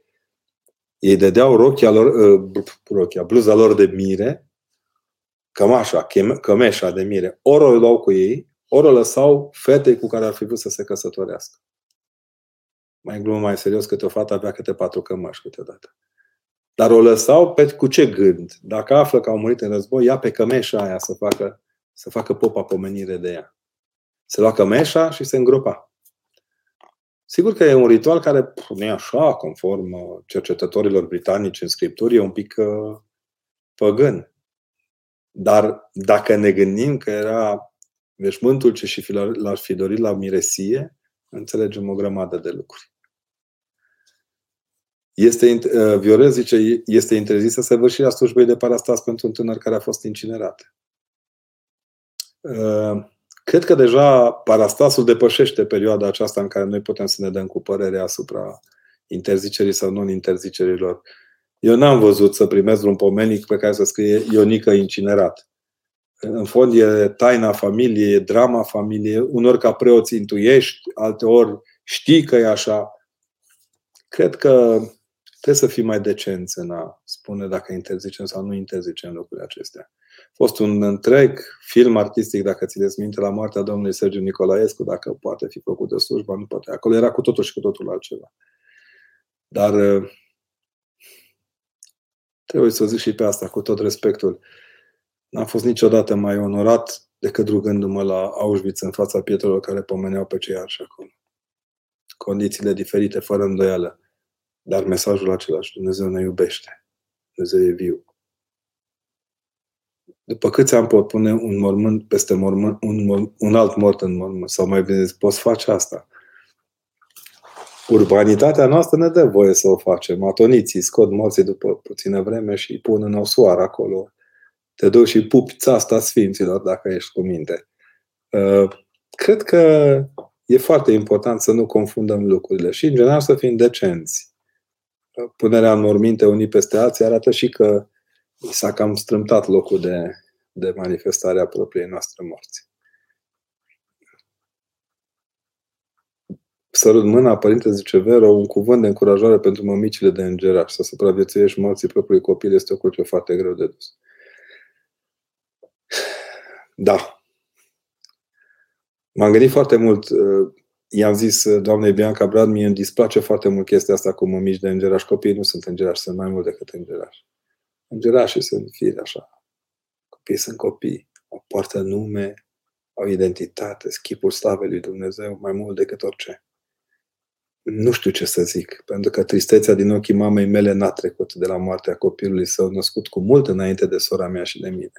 Ei dădeau rochia lor, uh, rochia, bluza lor de mire, cămașa, cămeșa de mire, ori o luau cu ei, ori o lăsau fetei cu care ar fi vrut să se căsătorească. Mai glumă, mai serios, câte o fată avea câte patru cămăși câteodată. Dar o lăsau pe, cu ce gând? Dacă află că au murit în război, ia pe cămeșa aia să facă, să facă popa pomenire de ea. Se lua cămeșa și se îngropa. Sigur că e un ritual care nu e așa, conform uh, cercetătorilor britanici în scripturi, e un pic uh, păgân. Dar dacă ne gândim că era veșmântul ce și l-ar fi dorit la miresie, înțelegem o grămadă de lucruri. Este, uh, Viorel zice, este interzisă săvârșirea slujbei de parastas pentru un tânăr care a fost incinerat. Uh, cred că deja parastasul depășește perioada aceasta în care noi putem să ne dăm cu părere asupra interzicerii sau non-interzicerilor. Eu n-am văzut să primesc un pomenic pe care să scrie Ionică incinerat. În fond e taina familiei, e drama familiei. Unor ca preoți intuiești, alteori știi că e așa. Cred că Trebuie să fim mai decenți în a spune dacă interzicem sau nu interzicem lucrurile acestea. A fost un întreg film artistic, dacă țineți minte, la moartea domnului Sergiu Nicolaescu, dacă poate fi făcut de slujba, nu poate. Acolo era cu totul și cu totul altceva. Dar uh, trebuie să zic și pe asta, cu tot respectul. N-am fost niciodată mai onorat decât rugându-mă la Auschwitz în fața pietrelor care pomeneau pe cei arși acolo. Condițiile diferite, fără îndoială. Dar mesajul același, Dumnezeu ne iubește. Dumnezeu e viu. După câți ani pot pune un mormânt peste mormânt, un, un alt mort în mormânt? Sau mai bine poți face asta. Urbanitatea noastră ne dă voie să o facem. Atoniții scot morții după puțină vreme și îi pun în o soară acolo. Te duci și pupi țasta sfinților dacă ești cu minte. Uh, cred că e foarte important să nu confundăm lucrurile și, în general, să fim decenți punerea în morminte unii peste alții arată și că s-a cam strâmtat locul de, de manifestare a propriei noastre morți. Sărut mâna, părinte, zice Vero, un cuvânt de încurajare pentru mămicile de îngeraș. Să supraviețuiești morții propriului copil este o cruce foarte greu de dus. Da. M-am gândit foarte mult uh, i-am zis uh, doamnei Bianca Brad, mie îmi displace foarte mult chestia asta cu mămici de îngeraș. Copiii nu sunt îngerași, sunt mai mult decât îngerași. Îngerașii sunt firi așa. Copiii sunt copii. Au poartă nume, au identitate, schipul slavei lui Dumnezeu mai mult decât orice. Nu știu ce să zic, pentru că tristețea din ochii mamei mele n-a trecut de la moartea copilului său, născut cu mult înainte de sora mea și de mine.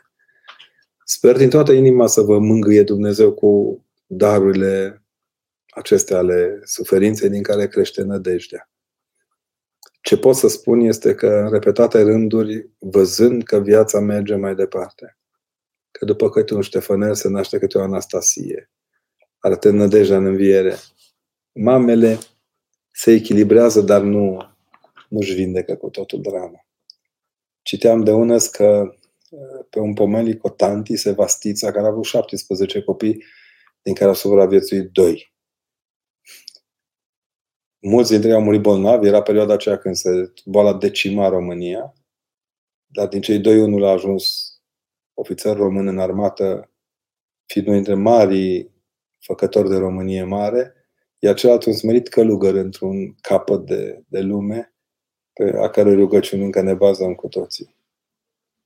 Sper din toată inima să vă mângâie Dumnezeu cu darurile acestea ale suferinței din care crește nădejdea. Ce pot să spun este că în repetate rânduri, văzând că viața merge mai departe, că după câte un Ștefanel se naște câte o Anastasie, arătând nădejdea în înviere, mamele se echilibrează, dar nu, nu-și vindecă cu totul drama. Citeam de unăs că pe un pomelic o tanti, Sevastița, care a avut 17 copii, din care a supraviețuit doi mulți dintre ei au murit bolnavi, era perioada aceea când se boala decima România, dar din cei doi, unul a ajuns ofițer român în armată, fiind unul dintre marii făcători de Românie mare, iar celălalt un smerit călugăr într-un capăt de, de lume, pe a cărui rugăciuni încă ne bazăm cu toții.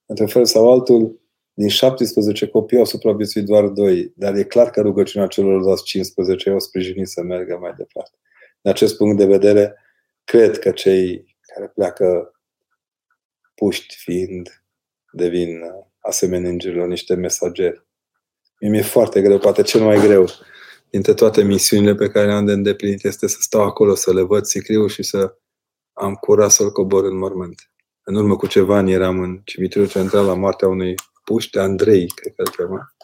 Într-un fel sau altul, din 17 copii au supraviețuit doar doi, dar e clar că rugăciunea celorlalți 15 au sprijinit să meargă mai departe. Din acest punct de vedere, cred că cei care pleacă puști fiind devin asemenea îngerilor niște mesageri. Mie mi-e foarte greu, poate cel mai greu dintre toate misiunile pe care le-am de îndeplinit este să stau acolo, să le văd sicriul și să am curaj să-l cobor în mormânt. În urmă cu ceva ani eram în cimitirul central la moartea unui puște, Andrei, cred că îl chema,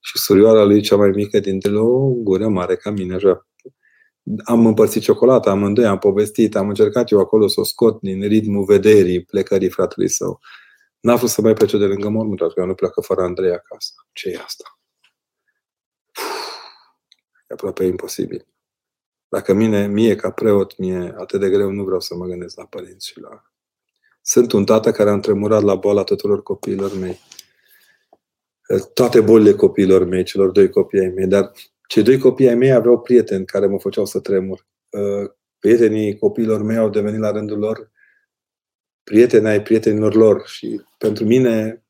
și surioara lui cea mai mică dintre ele, o gură mare ca mine, așa, am împărțit ciocolata, amândoi am povestit, am încercat eu acolo să o scot din ritmul vederii plecării fratelui său. N-a vrut să mai plece de lângă mormânt, că nu pleacă fără Andrei acasă. ce e asta? E aproape imposibil. Dacă mine, mie ca preot, mie atât de greu, nu vreau să mă gândesc la părinți și la... Sunt un tată care a tremurat la boala tuturor copiilor mei. Toate bolile copiilor mei, celor doi copii ai mei, dar cei doi copii ai mei aveau prieteni care mă făceau să tremur. Uh, prietenii copiilor mei au devenit la rândul lor prieteni ai prietenilor lor și pentru mine,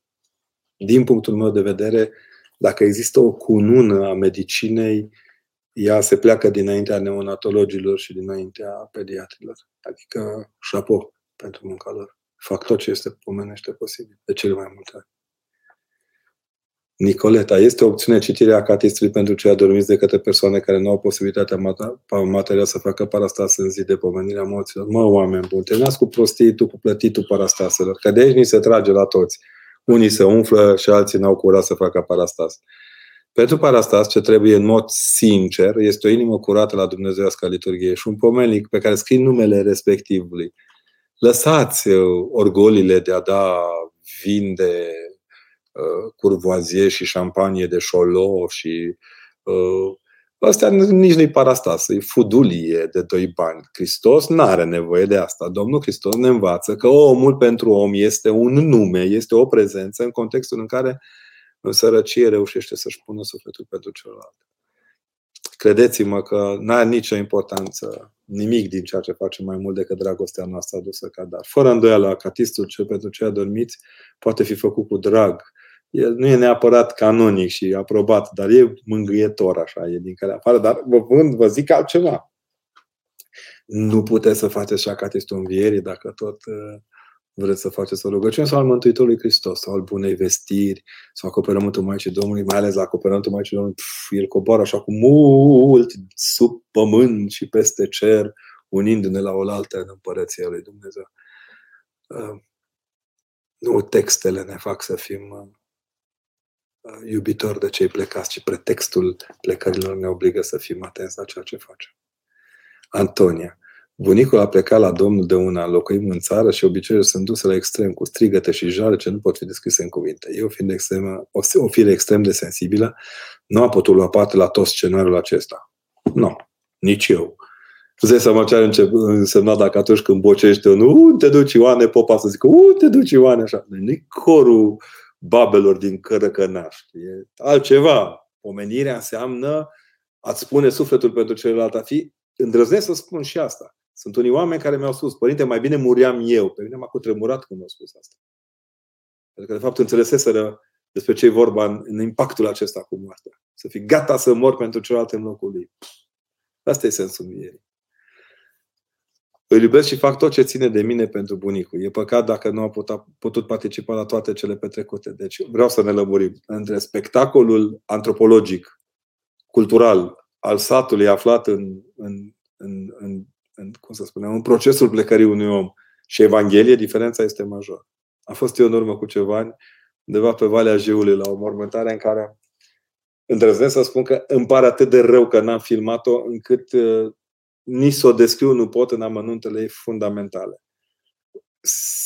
din punctul meu de vedere, dacă există o cunună a medicinei, ea se pleacă dinaintea neonatologilor și dinaintea pediatrilor. Adică, șapo pentru munca lor. Fac tot ce este pomenește posibil, de cele mai multe ori. Nicoleta, este o opțiune citirea acatistului pentru cei adormiți de către persoane care nu au posibilitatea materială să facă parastas în zi de pomenirea morților? Mă, oameni buni, terminați cu prostii tu cu plătitul parastaselor, că de aici ni se trage la toți. Unii se umflă și alții n-au curat să facă parastas. Pentru parastas, ce trebuie în mod sincer, este o inimă curată la Dumnezeiasca liturghie și un pomenic pe care scrii numele respectivului. Lăsați uh, orgolile de a da vin de uh, curvoazie și șampanie de șolo și uh, Asta nici nu-i parastas, e fudulie de doi bani. Hristos nu are nevoie de asta. Domnul Hristos ne învață că omul pentru om este un nume, este o prezență în contextul în care în sărăcie reușește să-și pună sufletul pentru celălalt. Credeți-mă că nu are nicio importanță nimic din ceea ce facem mai mult decât dragostea noastră adusă ca dar. Fără îndoială, acatistul cel pentru cei adormiți poate fi făcut cu drag. El nu e neapărat canonic și aprobat, dar e mângâietor, așa, e din care afară. Dar vă, vând, vă zic altceva. Nu puteți să faceți și acatistul învierii dacă tot uh, vreți să faceți o rugăciune sau al Mântuitorului Hristos sau al bunei vestiri sau acoperământul Maicii Domnului, mai ales la acoperământul Maicii Domnului, pf, el coboară așa cu mult sub pământ și peste cer, unindu-ne la oaltă în împărăția lui Dumnezeu. Uh, nu textele ne fac să fim uh, iubitori de cei plecați, ci pretextul plecărilor ne obligă să fim atenți la ceea ce facem. Antonia. Bunicul a plecat la Domnul de una, locuim în țară și obiceiurile sunt duse la extrem, cu strigăte și jale ce nu pot fi descrise în cuvinte. Eu, fiind extrem, o fire extrem de sensibilă, nu am putut lua parte la tot scenariul acesta. Nu, nici eu. Îți dai seama ce are însemnat dacă atunci când bocește nu te duci Ioane, popa să zică, u, te duci Ioane, așa. Nici corul babelor din Cărăcănaș. E altceva. Omenirea înseamnă a-ți spune sufletul pentru celălalt, a fi îndrăznesc să spun și asta. Sunt unii oameni care mi-au spus, părinte, mai bine muriam eu. Pe mine m-a cutremurat când mi-au spus asta. Pentru că, de fapt, înțeleseseră despre ce e vorba în, în impactul acesta cu moartea. Să fii gata să mor pentru celălalt în locul lui. Asta e sensul mierii. Îl iubesc și fac tot ce ține de mine pentru bunicul. E păcat dacă nu a putut, putut participa la toate cele petrecute. Deci vreau să ne lămurim. Între spectacolul antropologic, cultural, al satului aflat în, în, în, în în, cum să spunem, în procesul plecării unui om și Evanghelie, diferența este majoră. A fost eu în urmă cu ceva ani, undeva pe Valea Jiului, la o mormântare în care îndrăznesc să spun că îmi pare atât de rău că n-am filmat-o, încât uh, nici să o descriu nu pot în amănuntele ei fundamentale.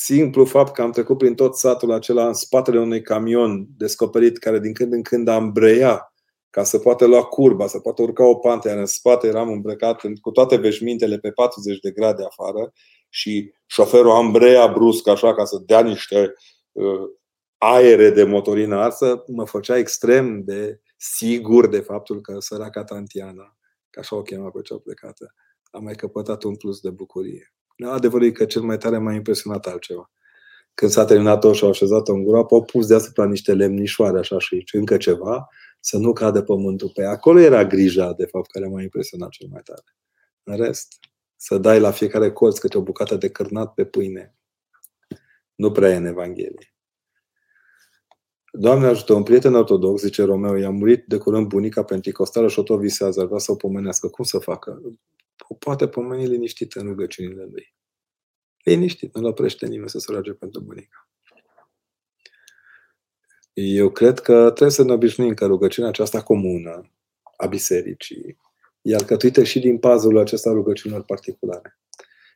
Simplu fapt că am trecut prin tot satul acela în spatele unui camion descoperit care din când în când ambreia ca să poată lua curba, să poată urca o pantă, iar în spate eram îmbrăcat cu toate veșmintele pe 40 de grade afară și șoferul ambrea brusc așa ca să dea niște uh, aere de motorină arsă, mă făcea extrem de sigur de faptul că săraca Tantiana, că așa o chema pe cea plecată, a mai căpătat un plus de bucurie. Adevărul e că cel mai tare m-a impresionat altceva. Când s-a terminat-o și au așezat-o în groapă, au pus deasupra niște lemnișoare așa și încă ceva să nu cadă pământul pe ea. Acolo era grija, de fapt, care m-a impresionat cel mai tare. În rest, să dai la fiecare colț câte o bucată de cârnat pe pâine. Nu prea e în Evanghelie. Doamne ajută, un prieten ortodox, zice Romeo, i-a murit de curând bunica penticostală și o tot visează, ar vrea să o pomenească. Cum să facă? O poate pomeni liniștit în rugăciunile lui. Liniștit, nu-l oprește nimeni să se roage pentru bunica. Eu cred că trebuie să ne obișnuim că rugăciunea aceasta comună a bisericii e alcătuită și din puzzle acesta rugăciunilor particulare.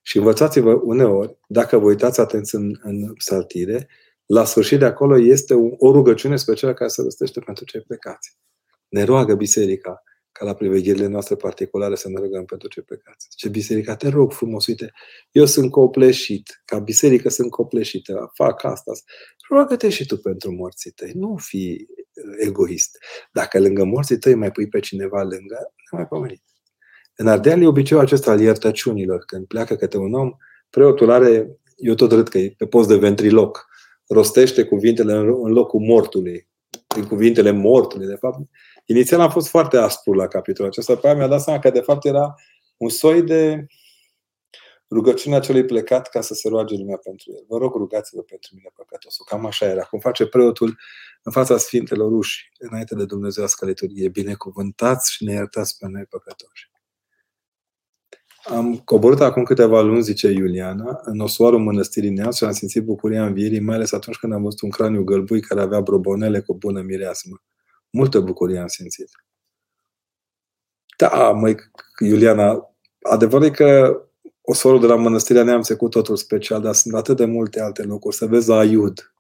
Și învățați-vă uneori, dacă vă uitați atenți în, în psaltire, la sfârșit de acolo este o rugăciune specială care se răstește pentru cei plecați. Ne roagă biserica ca la privegherile noastre particulare să ne rugăm pentru cei plecați. Ce biserica, te rog frumos, uite, eu sunt copleșit, ca biserică sunt copleșită, fac asta. Roagă-te și tu pentru morții tăi, nu fi uh, egoist. Dacă lângă morții tăi mai pui pe cineva lângă, nu mai pomenit. În Ardeal e obiceiul acesta al iertăciunilor. Când pleacă câte un om, preotul are, eu tot râd că e pe post de ventriloc, rostește cuvintele în locul mortului, prin cuvintele mortului, de fapt. Inițial am fost foarte aspru la capitolul acesta, pe aia mi-a dat seama că de fapt era un soi de rugăciunea celui plecat ca să se roage lumea pentru el. Vă rog, rugați-vă pentru mine păcătosul. Cam așa era. Cum face preotul în fața Sfintelor Uși, înainte de Dumnezeiască liturghie. Binecuvântați și ne iertați pe noi păcătoși. Am coborât acum câteva luni, zice Iuliana, în osoarul mănăstirii Neamț și am simțit bucuria învierii, mai ales atunci când am văzut un craniu gălbui care avea brobonele cu bună mireasmă. Multă bucurie am simțit. Da, măi, Iuliana, adevărul e că osoarul de la mănăstirea Neamț e cu totul special, dar sunt atât de multe alte locuri. Să vezi la Aiud.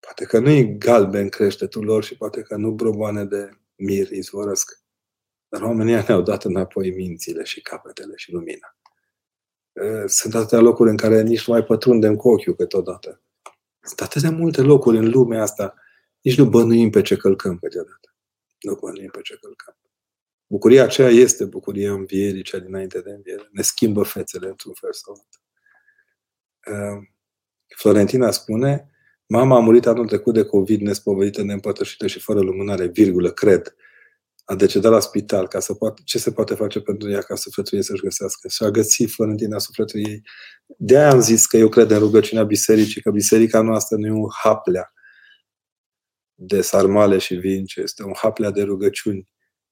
Poate că nu e galben creștetul lor și poate că nu broboane de mir izvorăsc. Dar oamenii ne-au dat înapoi mințile și capetele și lumina. Sunt atâtea locuri în care nici nu mai pătrundem cu ochiul câteodată. Sunt atât de multe locuri în lumea asta, nici nu bănuim pe ce călcăm câteodată. Nu bănuim pe ce călcăm. Bucuria aceea este bucuria învierii, cea dinainte de înviere. Ne schimbă fețele într-un fel sau altul. Florentina spune, mama a murit anul trecut de COVID, nespovedită, neîmpărtășită și fără lumânare, virgulă, cred a decedat la spital, ca să poată, ce se poate face pentru ea ca sufletul ei să-și găsească. Și a găsit Florentina sufletul ei. De aia am zis că eu cred în rugăciunea bisericii, că biserica noastră nu e un haplea de sarmale și vince, este un haplea de rugăciuni.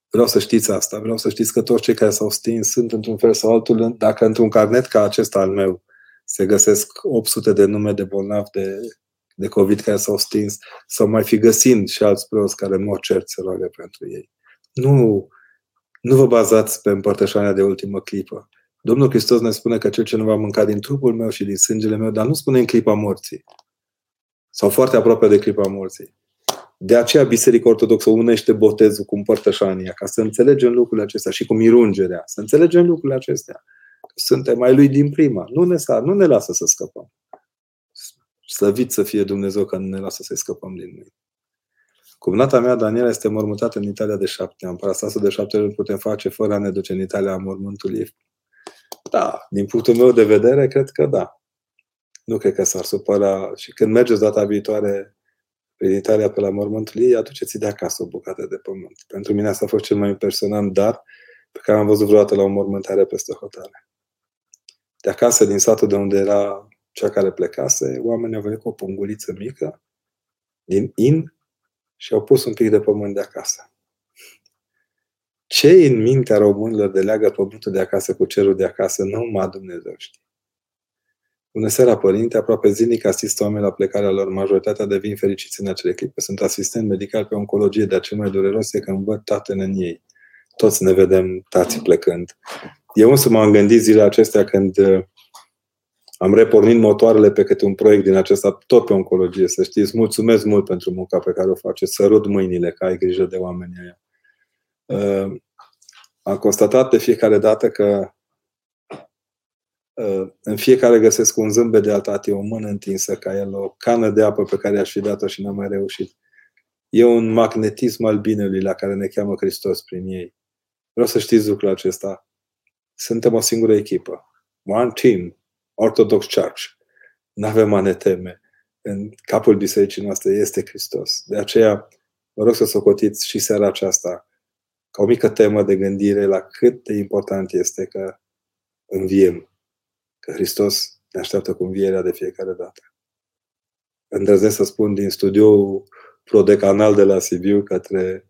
Vreau să știți asta, vreau să știți că toți cei care s-au stins sunt într-un fel sau altul, dacă într-un carnet ca acesta al meu se găsesc 800 de nume de bolnavi de, de COVID care s-au stins, sau mai fi găsind și alți preoți care în mod cert se roagă pentru ei. Nu, nu vă bazați pe împărtășania de ultimă clipă. Domnul Hristos ne spune că cel ce nu va mânca din trupul meu și din sângele meu, dar nu spune în clipa morții. Sau foarte aproape de clipa morții. De aceea Biserica Ortodoxă unește botezul cu împărtășania, ca să înțelegem lucrurile acestea și cu mirungerea. Să înțelegem lucrurile acestea. Suntem mai lui din prima. Nu ne, nu ne lasă să scăpăm. Slăvit să fie Dumnezeu că nu ne lasă să scăpăm din noi. Cumnata mea, Daniela, este mormântată în Italia de șapte ani. Parastasul de șapte ani putem face fără a ne duce în Italia a mormântului. Da, din punctul meu de vedere, cred că da. Nu cred că s-ar supăra. Și când mergeți data viitoare prin Italia pe la mormântul ei, aduceți de acasă o bucată de pământ. Pentru mine asta a fost cel mai impresionant dar pe care am văzut vreodată la o mormântare peste hotare. De acasă, din satul de unde era cea care plecase, oamenii au venit cu o punguliță mică din in și au pus un pic de pământ de acasă. Ce în mintea românilor de leagă pământul de acasă cu cerul de acasă, nu numai Dumnezeu știe. Bună seara, părinte. Aproape zilnic asistă oameni la plecarea lor. Majoritatea devin fericiți în acele clipe. Sunt asistent medical pe oncologie, dar cel mai dureros e când văd tatăl în ei. Toți ne vedem tații plecând. Eu însă m-am gândit zilele acestea când am repornit motoarele pe câte un proiect din acesta, tot pe oncologie, să știți. Mulțumesc mult pentru munca pe care o faceți. Să rud mâinile, că ai grijă de oamenii ăia. Uh, am constatat de fiecare dată că uh, în fiecare găsesc un zâmbet de altate, o mână întinsă ca el, o cană de apă pe care aș fi dat-o și n-am mai reușit. E un magnetism al binelui la care ne cheamă Hristos prin ei. Vreau să știți lucrul acesta. Suntem o singură echipă. One team. Orthodox Church. Nu avem a ne teme. În capul bisericii noastre este Hristos. De aceea, vă rog să socotiți și seara aceasta ca o mică temă de gândire la cât de important este că înviem. Că Hristos ne așteaptă cu învierea de fiecare dată. Îndrăznesc să spun din studioul prodecanal de la Sibiu către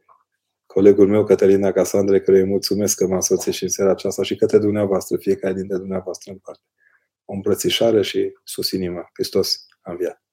colegul meu, Cătălina Casandre, care îi mulțumesc că m-a însoțit și în seara aceasta și către dumneavoastră, fiecare dintre dumneavoastră în parte o îmbrățișare și sus inima. Hristos a înviat.